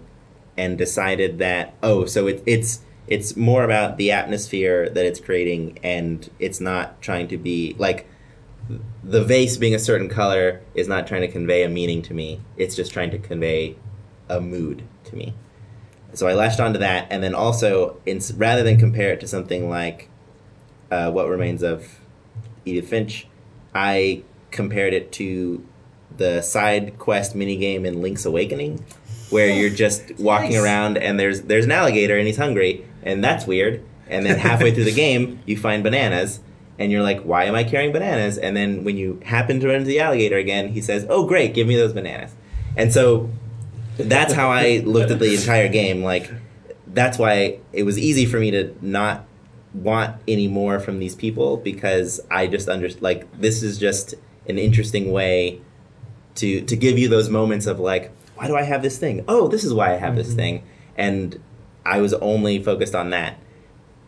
and decided that oh, so it, it's it's more about the atmosphere that it's creating, and it's not trying to be like the vase being a certain color is not trying to convey a meaning to me. It's just trying to convey a mood to me. So I latched onto that, and then also, in, rather than compare it to something like uh, What Remains of Edith Finch, I compared it to the side quest minigame in Link's Awakening, where you're just walking Nice. around and there's there's an alligator and he's hungry, and that's weird. And then halfway through the game, you find bananas, and you're like, "Why am I carrying bananas?" And then when you happen to run into the alligator again, he says, "Oh, great, give me those bananas." And so that's how I looked at the entire game. Like, that's why it was easy for me to not want any more from these people because I just under like this is just an interesting way to to give you those moments of like, why do I have this thing? Oh, this is why I have this mm-hmm. thing, and I was only focused on that.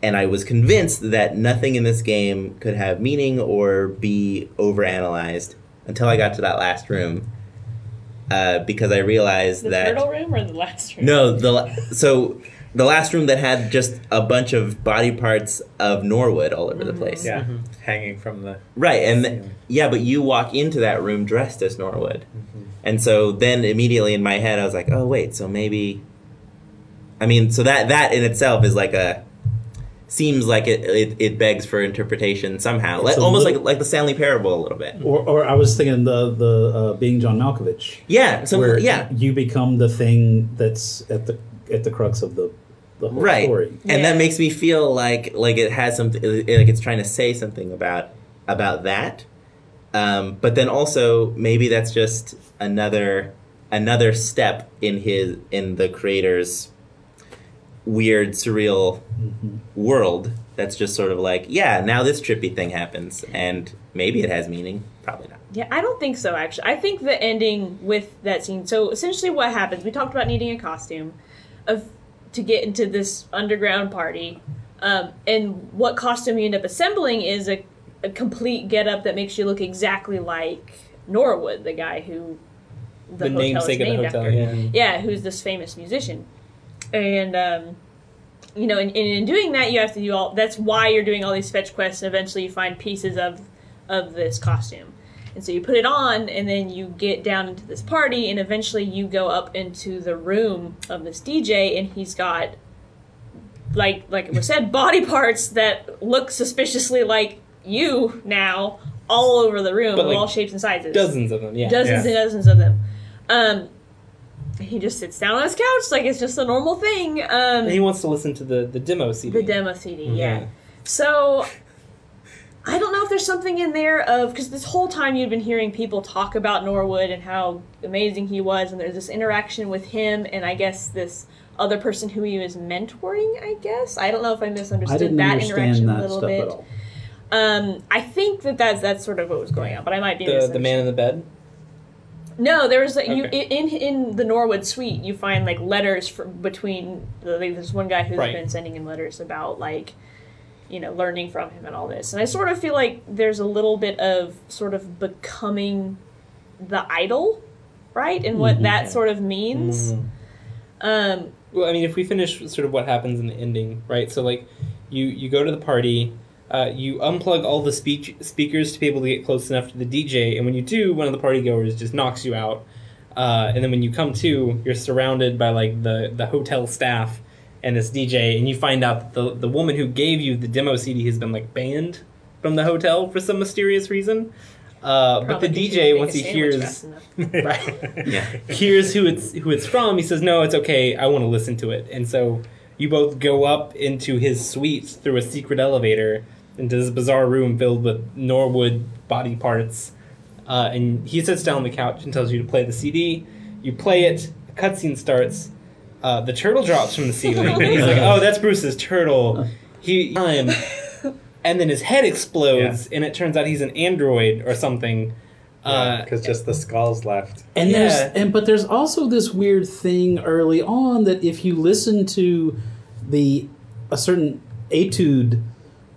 And I was convinced that nothing in this game could have meaning or be overanalyzed until I got to that last room. Uh, because I realized that The that turtle room or the last room? no, the la- so the last room that had just a bunch of body parts of Norwood all over the place. Yeah. Mhm. Hanging from the. Right, and ceiling. yeah, but you walk into that room dressed as Norwood, and so then immediately in my head I was like, oh wait, so maybe. I mean, so that that in itself is like a seems like it it, it begs for interpretation somehow, like, almost little- like like the Stanley Parable a little bit. Or, or I was thinking the the uh, being John Malkovich, Yeah, so where yeah, you become the thing that's at the at the crux of the the whole right story. and Yeah. that makes me feel like like it has something like it's trying to say something about about that um, but then also maybe that's just another another step in his in the creator's weird surreal Mhm. world that's just sort of like yeah now this trippy thing happens and maybe it has meaning probably not Yeah, I don't think so. Actually, I think the ending with that scene. So essentially, what happens? We talked about needing a costume, of to get into this underground party, um, and what costume you end up assembling is a, a complete getup that makes you look exactly like Norwood, the guy who The, hotel is namesake of the named hotel. after. Yeah. Yeah, who's this famous musician. And um you know, and, and in doing that you have to do all that's why you're doing all these fetch quests and eventually you find pieces of of this costume. And so you put it on and then you get down into this party and eventually you go up into the room of this DJ and he's got like like it was said, body parts that look suspiciously like you now all over the room But, of like, all shapes and sizes Dozens of them. Yeah. dozens Yeah. and dozens of them. Um, he just sits down on his couch like it's just a normal thing. Um, And he wants to listen to the the demo CD. the demo CD, yeah. Yeah. So I don't know if there's something in there of because this whole time you'd been hearing people talk about Norwood and how amazing he was, and there's this interaction with him and I guess this other person who he was mentoring. I guess I don't know if I misunderstood I that interaction a little bit. Um, I think that that's that's sort of what was going on, but I might be The the man in the bed. No, there was a, you in in the Norwood suite. You find like letters from between. Like, there's one guy who's Right. been sending him letters about like, you know, learning from him and all this. And I sort of feel like there's a little bit of sort of becoming the idol, right? And what Mhm. that sort of means. Mm. Um, Well, I mean, if we finish sort of what happens in the ending, right? So like, you you go to the party, uh, you unplug all the speech speakers to be able to get close enough to the DJ, and when you do, one of the party goers just knocks you out. Uh, and then when you come to, you're surrounded by like the the hotel staff and this DJ, and you find out that the the woman who gave you the demo CD has been like banned from the hotel for some mysterious reason. Uh, but the probably 'cause you DJ, once he hears right Yeah. hears who it's who it's from, he says, "No, it's okay. I want to listen to it." And so you both go up into his suite through a secret elevator into this bizarre room filled with Norwood body parts. Uh, and he sits down on the couch and tells you to play the CD. You play it. A cutscene starts. Uh, the turtle drops from the ceiling. and he's like, "Oh, that's Bruce's turtle." He time, and then his head explodes, and it turns out he's an android or something. Uh, Because just the skulls left. And Yeah. there's and but there's also this weird thing early on that if you listen to the a certain etude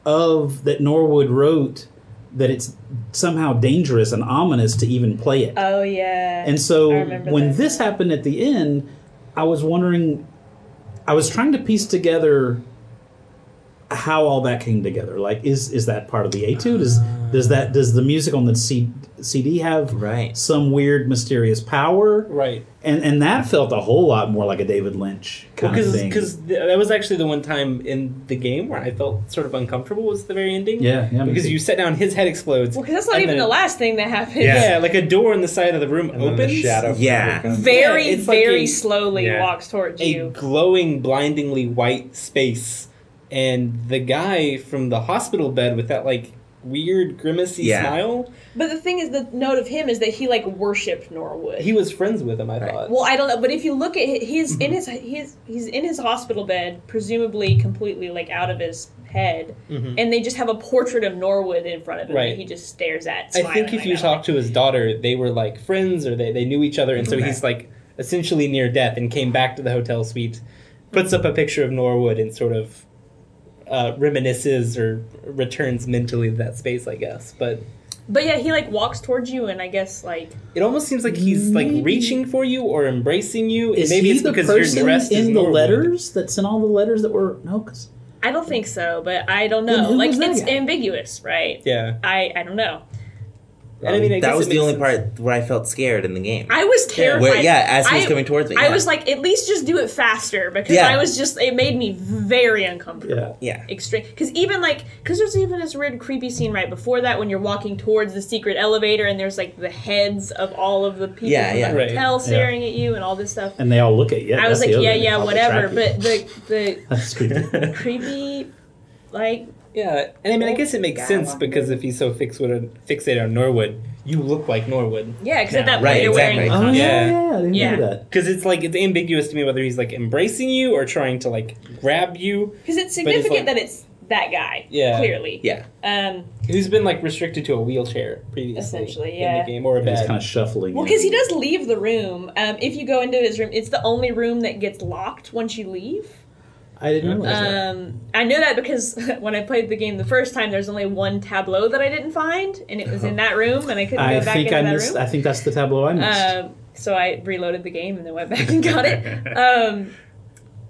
of that Norwood wrote that it's somehow dangerous and ominous to even play it. Oh yeah. and so when that. this happened at the end, I was wondering I was trying to piece together how all that came together. Like is is that part of the etude? Is does that does the music on the C, CD have Right. some weird mysterious power? right. And and that felt a whole lot more like a David Lynch kind of thing. because that was actually the one time in the game where I felt sort of uncomfortable was the very ending. yeah, yeah, because you sit down, his head explodes. well, because that's not even the last thing that happens. Yeah. like a door in the side of the room And then opens. the shadow. Yeah. Very, Yeah, it's like very a- slowly yeah. walks towards A you. glowing, blindingly white space, and the guy from the hospital bed with that like weird grimacy Yeah. smile. But the thing is, the note of him is that he like worshipped Norwood. He was friends with him. I Right. thought. well, I don't know, but if you look at hi- he's in his he's he's in his hospital bed, presumably completely like out of his head, Mhm. and they just have a portrait of Norwood in front of him Right. that he just stares at. I think if like you talk like- to his daughter, they were like friends or they, they knew each other, and so Okay. he's like essentially near death and came back to the hotel suite, puts up a picture of Norwood and sort of uh, reminisces or returns mentally to that space, I guess. But but yeah, he like walks towards you, and I guess like it almost seems like he's like reaching for you or embracing you. is Maybe he it's the because person you're dressed in the Norwood. letters that sent all the letters that were no? Cause I don't think so, but I don't know. Like was that it's guy? ambiguous, right? Yeah, I I don't know. And I mean I that was the only sense. part where I felt scared in the game. I was terrified. Where, yeah, as he was I- coming towards me. I yeah. was like, at least just do it faster because Yeah. I was just. It made me very uncomfortable. yeah, yeah. Extreme. Because even like, because there's even this weird, creepy scene right before that when you're walking towards the secret elevator and there's like the heads of all of the people Yeah, from yeah. the Right. hotel staring at you and all this stuff. and they all look at you. I was like, yeah, yeah, whatever. But the that's creepy. the creepy, like, Yeah, and I mean I guess it makes sense because if he's so fixated fixated on Norwood, you look like Norwood. yeah, because at that point Right, you're exactly. wearing. oh costume. yeah, Yeah. yeah, Yeah. that. Because it's like it's ambiguous to me whether he's like embracing you or trying to like grab you. Because it's But it's significant like- that it's that guy. Yeah. Clearly. Yeah. Um. Who's been like restricted to a wheelchair previously, Essentially, in the game or a And he's kind of shuffling. Well, because he does leave the room. Um, if you go into his room, it's the only room that gets locked once you leave. I didn't realize that. Um, I know that because when I played the game the first time, there's only one tableau that I didn't find, and it was in that room, and I couldn't I go back think into I that missed. room. I think that's the tableau I missed. Um, so I reloaded the game and then went back and got it. Um,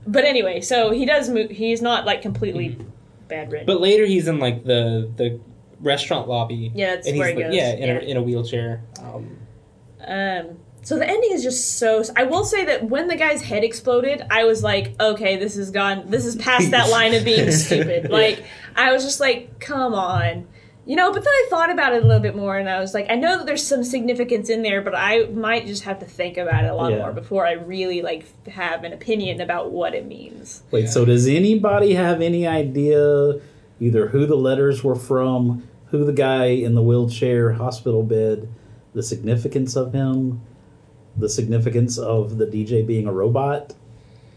but anyway, so he does move. He's not like completely bad ridden. But later he's in like the the restaurant lobby. Yeah, that's and he's where he like, goes, Yeah, in, yeah. A, in a wheelchair. Um, Um, so the ending is just so. I will say that when the guy's head exploded, I was like, okay, this is gone. This is past that line of being stupid. Like I was just like, come on. You know, but then I thought about it a little bit more, and I was like, I know that there's some significance in there, but I might just have to think about it a lot Yeah. more before I really like have an opinion about what it means. Wait, so does anybody have any idea either who the letters were from, who the guy in the wheelchair hospital bed, the significance of him, the significance of the DJ being a robot?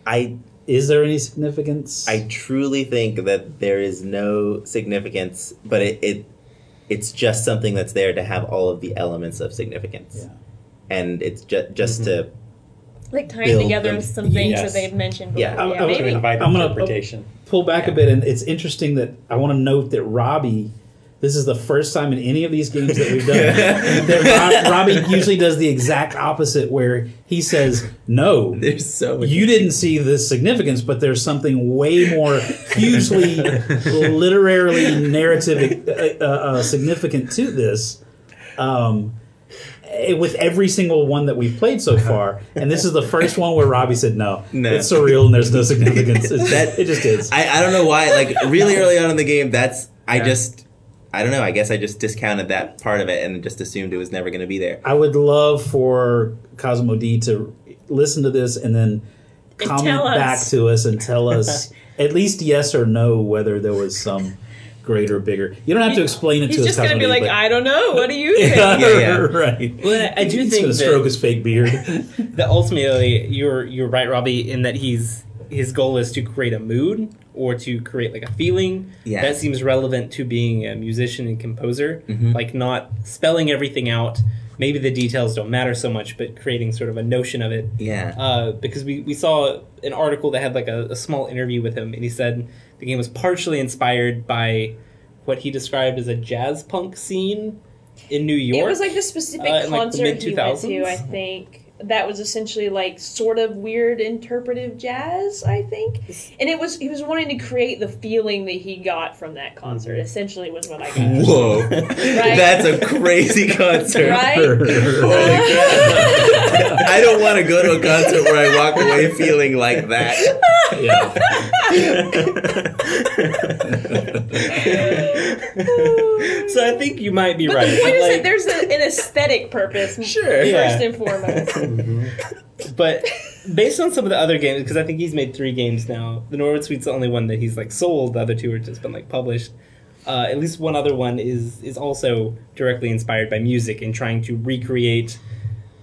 I Is there any significance? I truly think that there is no significance, but it, it it's just something that's there to have all of the elements of significance, Yeah. and it's just just to Like tying together them. some things Yes. that they've mentioned before. Yeah. Yeah, I, I, maybe. I'm gonna- uh, interpretation. pull back a bit, and it's interesting that I want to note that Robbie. This is the first time in any of these games that we've done that Rob, Robbie usually does the exact opposite, where he says, "No, there's so much you didn't see the significance, but there's something way more hugely literarily narrative uh, uh, uh, significant to this." Um, eh, with every single one that we've played so far, and this is the first one where Robbie said, "No, No. it's surreal and there's no significance." It's, That- it just is. I, I don't know why. Like really early on in the game, that's I Yeah. just I don't know. I guess I just discounted that part of it and just assumed it was never going to be there. I would love for Cosmo D to listen to this and then And comment tell us. back to us and tell us at least yes or no whether there was some greater, bigger. You don't have to explain it He's to us. just gonna Cosmo be D, like, but- I don't know. What do you think? yeah, Yeah, yeah. right. Well, I do He's think gonna that- stroke his fake beard. that ultimately you're you're right, Robbie, in that he's his goal is to create a mood or to create like a feeling Yeah. that seems relevant to being a musician and composer. Mhm. Like not spelling everything out. Maybe the details don't matter so much, but creating sort of a notion of it. Yeah. Uh, because we, we saw an article that had like a, a small interview with him, and he said the game was partially inspired by what he described as a jazz punk scene in New York. It was like the specific Uh, in, like, the concert he went to, I think. That was essentially like sort of weird interpretive jazz, I think. And it was he was wanting to create the feeling that he got from that concert. Mm-hmm. Essentially was what I got. Whoa, that's a crazy concert. Right? I don't want to go to a concert where I walk away feeling like that. Yeah. so I think you might be But right. the point but, is like- that there's a, an aesthetic purpose Sure. first Yeah. and foremost. But based on some of the other games, because I think he's made three games now. The Norwood Suite's the only one that he's like sold. The other two are just been like published. Uh, at least one other one is is also directly inspired by music and trying to recreate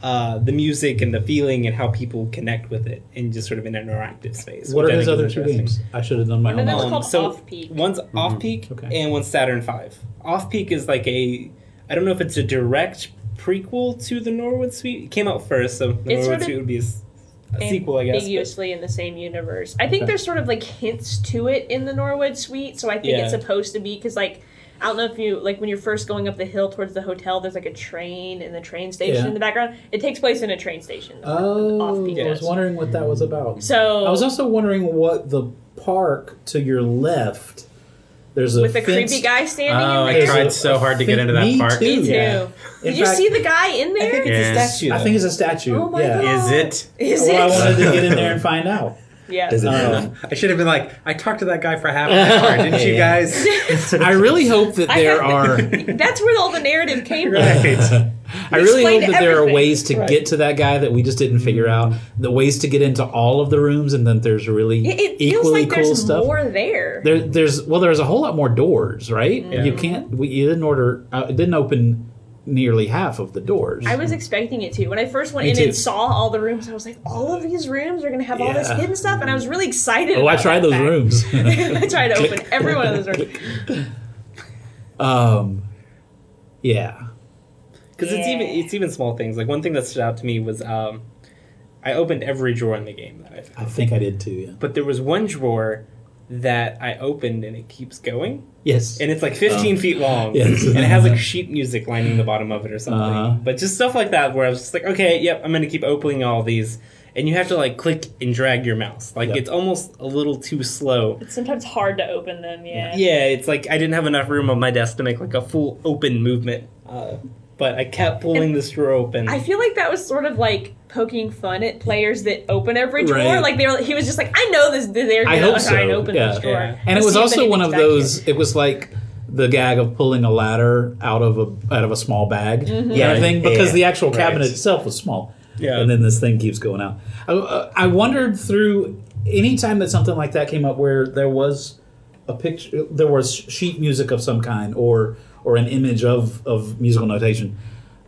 uh, the music and the feeling and how people connect with it in just sort of an interactive space. what are his other two games? I should have done my One of homework. them's called so Off-Peak. One's off peak Okay. and one's Saturn Five. Off peak is like a I don't know if it's a direct prequel to the Norwood Suite. It came out first, so the It's Norwood sort of Suite would be a sequel, I guess. but- ambiguously in the same universe. I think Okay. there's sort of like hints to it in the Norwood Suite, so I think Yeah. it's supposed to be because like I don't know if you like when you're first going up the hill towards the hotel. There's like a train and the train station Yeah. in the background. It takes place in a train station. Oh, Off-peak I was wondering what that was about. So I was also wondering what the park to your left. There's a with the fence- creepy guy standing Oh, in I tried so hard to get into that Me park. too. Me too. Yeah. Did In you fact- see the guy in there? I think Yeah. it's a statue. I think it's a statue. Oh my yeah. God. Is it? Is Well, I wanted to get in there and find out. Yeah. Does it Um, I should have been like, I talked to that guy for half an hour, didn't you Yeah. guys? I really hope that there have- are. That's where all the narrative came from. Right. I really hope that there are ways to Right. get to that guy that we just didn't figure out. The ways to get into all of the rooms, and then there's really It, it feels equally like cool there's stuff. more there. There, there's well, there's a whole lot more doors, right? Yeah. You can't. We, you didn't order. Uh, it didn't open nearly half of the doors. I was expecting it to. When I first went Me in too. and saw all the rooms, I was like, all of these rooms are going to have all this hidden stuff, and I was really excited. oh, I tried those fact. rooms. I tried to open every one of those rooms. um, yeah. Because it's even it's even small things. Like one thing that stood out to me was um, I opened every drawer in the game that I found, I think I did too. Yeah. but there was one drawer that I opened and it keeps going, Yes. and it's like 15 Oh. feet long, Yes. and it has like sheet music lining the bottom of it or something. Uh-huh. But just stuff like that, where I was just like, okay, yep, I'm gonna keep opening all these, and you have to like click and drag your mouse. Like Yep. it's almost a little too slow. It's sometimes hard to open them, yeah. Yeah, it's like I didn't have enough room on my desk to make like a full open movement. Uh, but I kept pulling this drawer open. I feel like that was sort of like poking fun at players that open every drawer. Right. Like they were, he was just like, I know this. They're I gonna hope try and so, open yeah. this drawer. Yeah. and it was also one of anything's back those. It was like the gag of pulling a ladder out of a out of a small bag kind Yeah, of thing because yeah. the actual Right. cabinet itself was small. Yeah. and then this thing keeps going out. I, uh, I wondered through any time that something like that came up where there was a picture, there was sheet music of some kind, or or an image of of musical notation.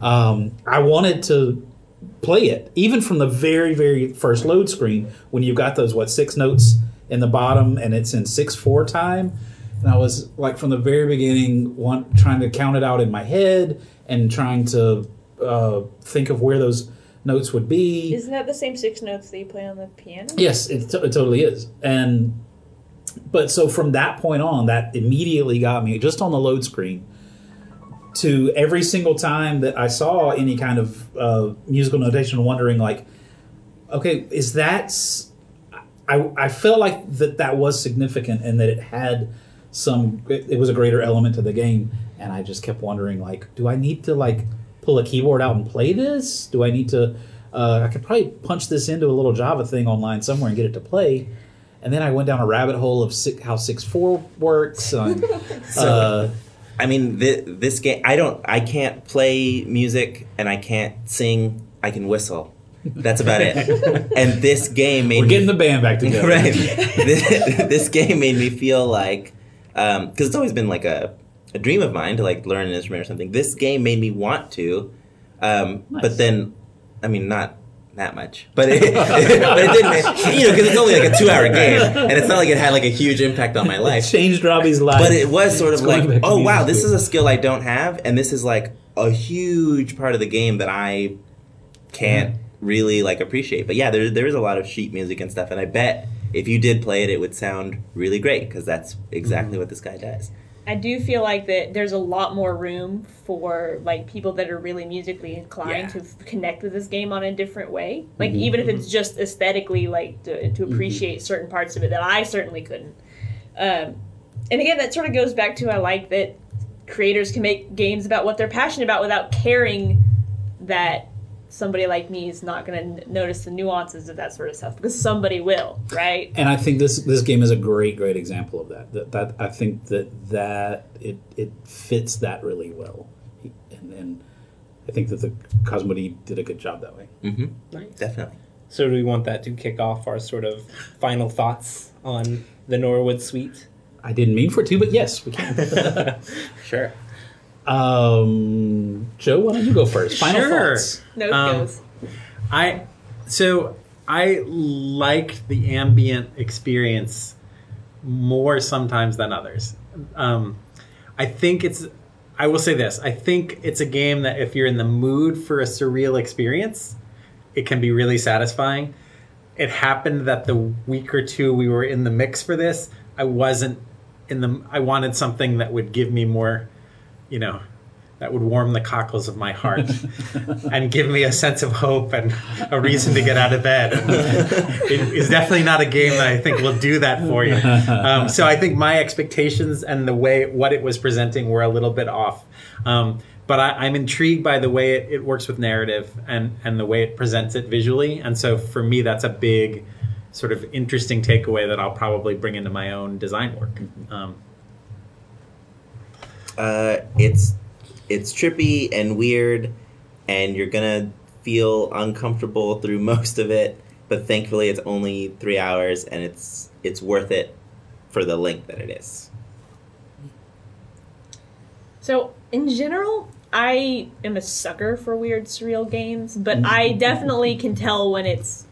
Um, I wanted to play it even from the very very first load screen when you've got those what six notes in the bottom and it's in six four time and i was like from the very beginning want, trying to count it out in my head and trying to uh, think of where those notes would be Isn't that the same six notes that you play on the piano? Yes, it, t- it totally is. And but so from that point on, that immediately got me just on the load screen to every single time that I saw any kind of uh, musical notation, wondering like, okay, is that? I I felt like that that was significant and that it had some. It, was a greater element to the game, and I just kept wondering like, do I need to like pull a keyboard out and play this? Do I need to? Uh, I could probably punch this into a little Java thing online somewhere and get it to play. And then I went down a rabbit hole of six, how six four works. And, uh, I mean, th- this game. I don't. I can't play music, and I can't sing. I can whistle. That's about it. and this game made we're me getting the band back together. right. this, this game made me feel like because it's always been like a, a dream of mine to like learn an instrument or something. This game made me want to, um, Nice. but then, I mean, not that much, but it, but it didn't. Make, you know, because it's only like a two-hour game, and it's not like it had like a huge impact on my It life. changed Robbie's life. But it was sort of It's like, oh wow, this is a skill I don't have, and this is like a huge part of the game that I can't mm-hmm. really like appreciate. But yeah, there there is a lot of sheet music and stuff, and I bet if you did play it, it would sound really great because that's exactly mm-hmm. what this guy does. I do feel like that there's a lot more room for like people that are really musically inclined Yeah. to f- connect with this game on a different way. Like Mhm. even if it's just aesthetically, like to, to appreciate certain parts of it that I certainly couldn't. Um, and again, that sort of goes back to I like that creators can make games about what they're passionate about without caring that somebody like me is not going to n- notice the nuances of that sort of stuff because somebody will, right? and I think this this game is a great great example of that. That, that I think that that it it fits that really well, and, and I think that the Cosmo D did a good job that way. Mm-hmm. Nice. Definitely. So do we want that to kick off our sort of final thoughts on the Norwood Suite? I didn't mean for it to, but yes, we can. sure. Um, Joe, why don't you go first? Final Sure. thoughts. No Um, goes. I so I liked the ambient experience more sometimes than others. Um, I think it's. I will say this. I think it's a game that if you're in the mood for a surreal experience, it can be really satisfying. It happened that the week or two we were in the mix for this, I wasn't in the. I wanted something that would give me more, you know, that would warm the cockles of my heart and give me a sense of hope and a reason to get out of bed. And it is definitely not a game that I think will do that for you. Um, so I think my expectations and the way what it was presenting were a little bit off. Um, but I, I'm intrigued by the way it, it works with narrative and, and the way it presents it visually. And so for me, that's a big sort of interesting takeaway that I'll probably bring into my own design work. Um, Uh, it's it's trippy and weird, and you're gonna feel uncomfortable through most of it. But thankfully, it's only three hours, and it's it's worth it for the length that it is. So, in general, I am a sucker for weird, surreal games, but I definitely can tell when it's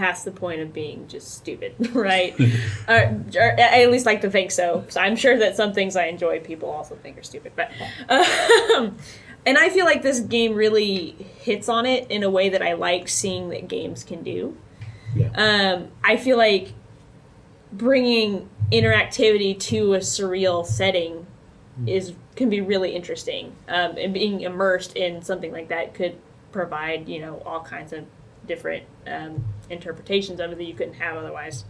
past the point of being just stupid, right? or, or I at least like to think so. So I'm sure that some things I enjoy, people also think are stupid. But, um, and I feel like this game really hits on it in a way that I like seeing that games can do. Yeah. Um, I feel like bringing interactivity to a surreal setting is can be really interesting. Um, and being immersed in something like that could provide you know all kinds of different um, interpretations of it that you couldn't have otherwise.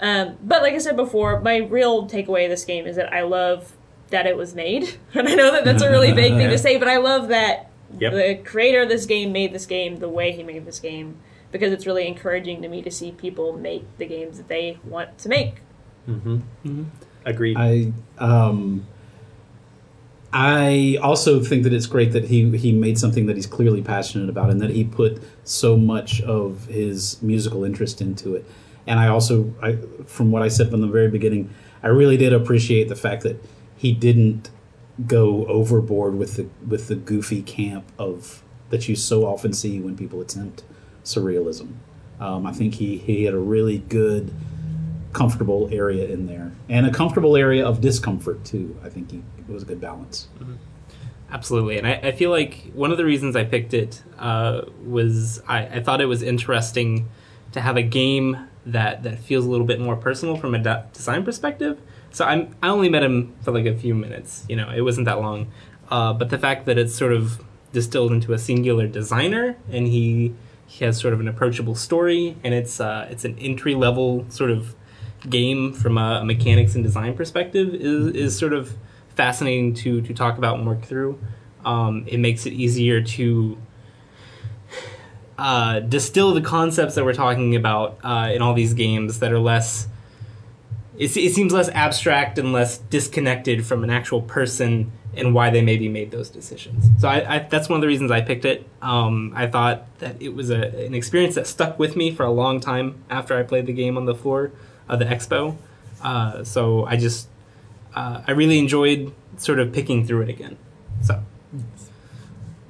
Um, but like I said before, my real takeaway of this game is that I love that it was made, and I know that that's a really vague thing to say, but I love that Yep. the creator of this game made this game the way he made this game because it's really encouraging to me to see people make the games that they want to make. hmm Agreed. I um, I also think that it's great that he he made something that he's clearly passionate about and that he put so much of his musical interest into it. And I also, I, from what I said from the very beginning, I really did appreciate the fact that he didn't go overboard with the with the goofy camp of that you so often see when people attempt surrealism. Um, I think he he had a really good, comfortable area in there, and a comfortable area of discomfort too. I think he, it was a good balance. Absolutely, and I, I feel like one of the reasons I picked it uh, was I, I thought it was interesting to have a game that that feels a little bit more personal from a de- design perspective. So I'm I only met him for like a few minutes, you know, it wasn't that long, uh, but the fact that it's sort of distilled into a singular designer and he he has sort of an approachable story and it's uh, it's an entry level sort of game from a mechanics and design perspective is is sort of fascinating to to talk about and work through. Um, it makes it easier to uh, distill the concepts that we're talking about uh, in all these games that are less. It, it seems less abstract and less disconnected from an actual person and why they maybe made those decisions. So I, I, that's one of the reasons I picked it. Um, I thought that it was a, an experience that stuck with me for a long time after I played the game on the floor of the expo. Uh, so I just uh, I really enjoyed sort of picking through it again. So,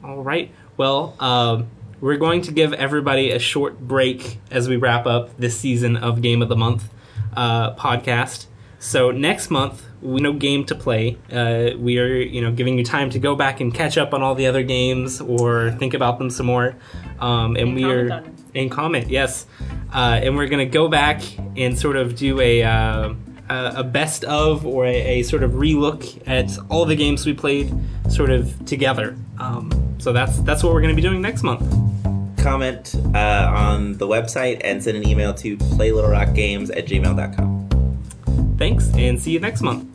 all right. Well, um, we're going to give everybody a short break as we wrap up this season of Game of the Month uh, podcast. So next month, we no game to play. Uh, we are, you know, giving you time to go back and catch up on all the other games or think about them some more. Um, and, we are. And comment, yes. Uh, and we're gonna go back and sort of do a uh, a best of or a, a sort of relook at all the games we played, sort of together. Um, so that's that's what we're gonna be doing next month. Comment uh, on the website and send an email to playlittlerockgames at gmail.com. Thanks, and see you next month.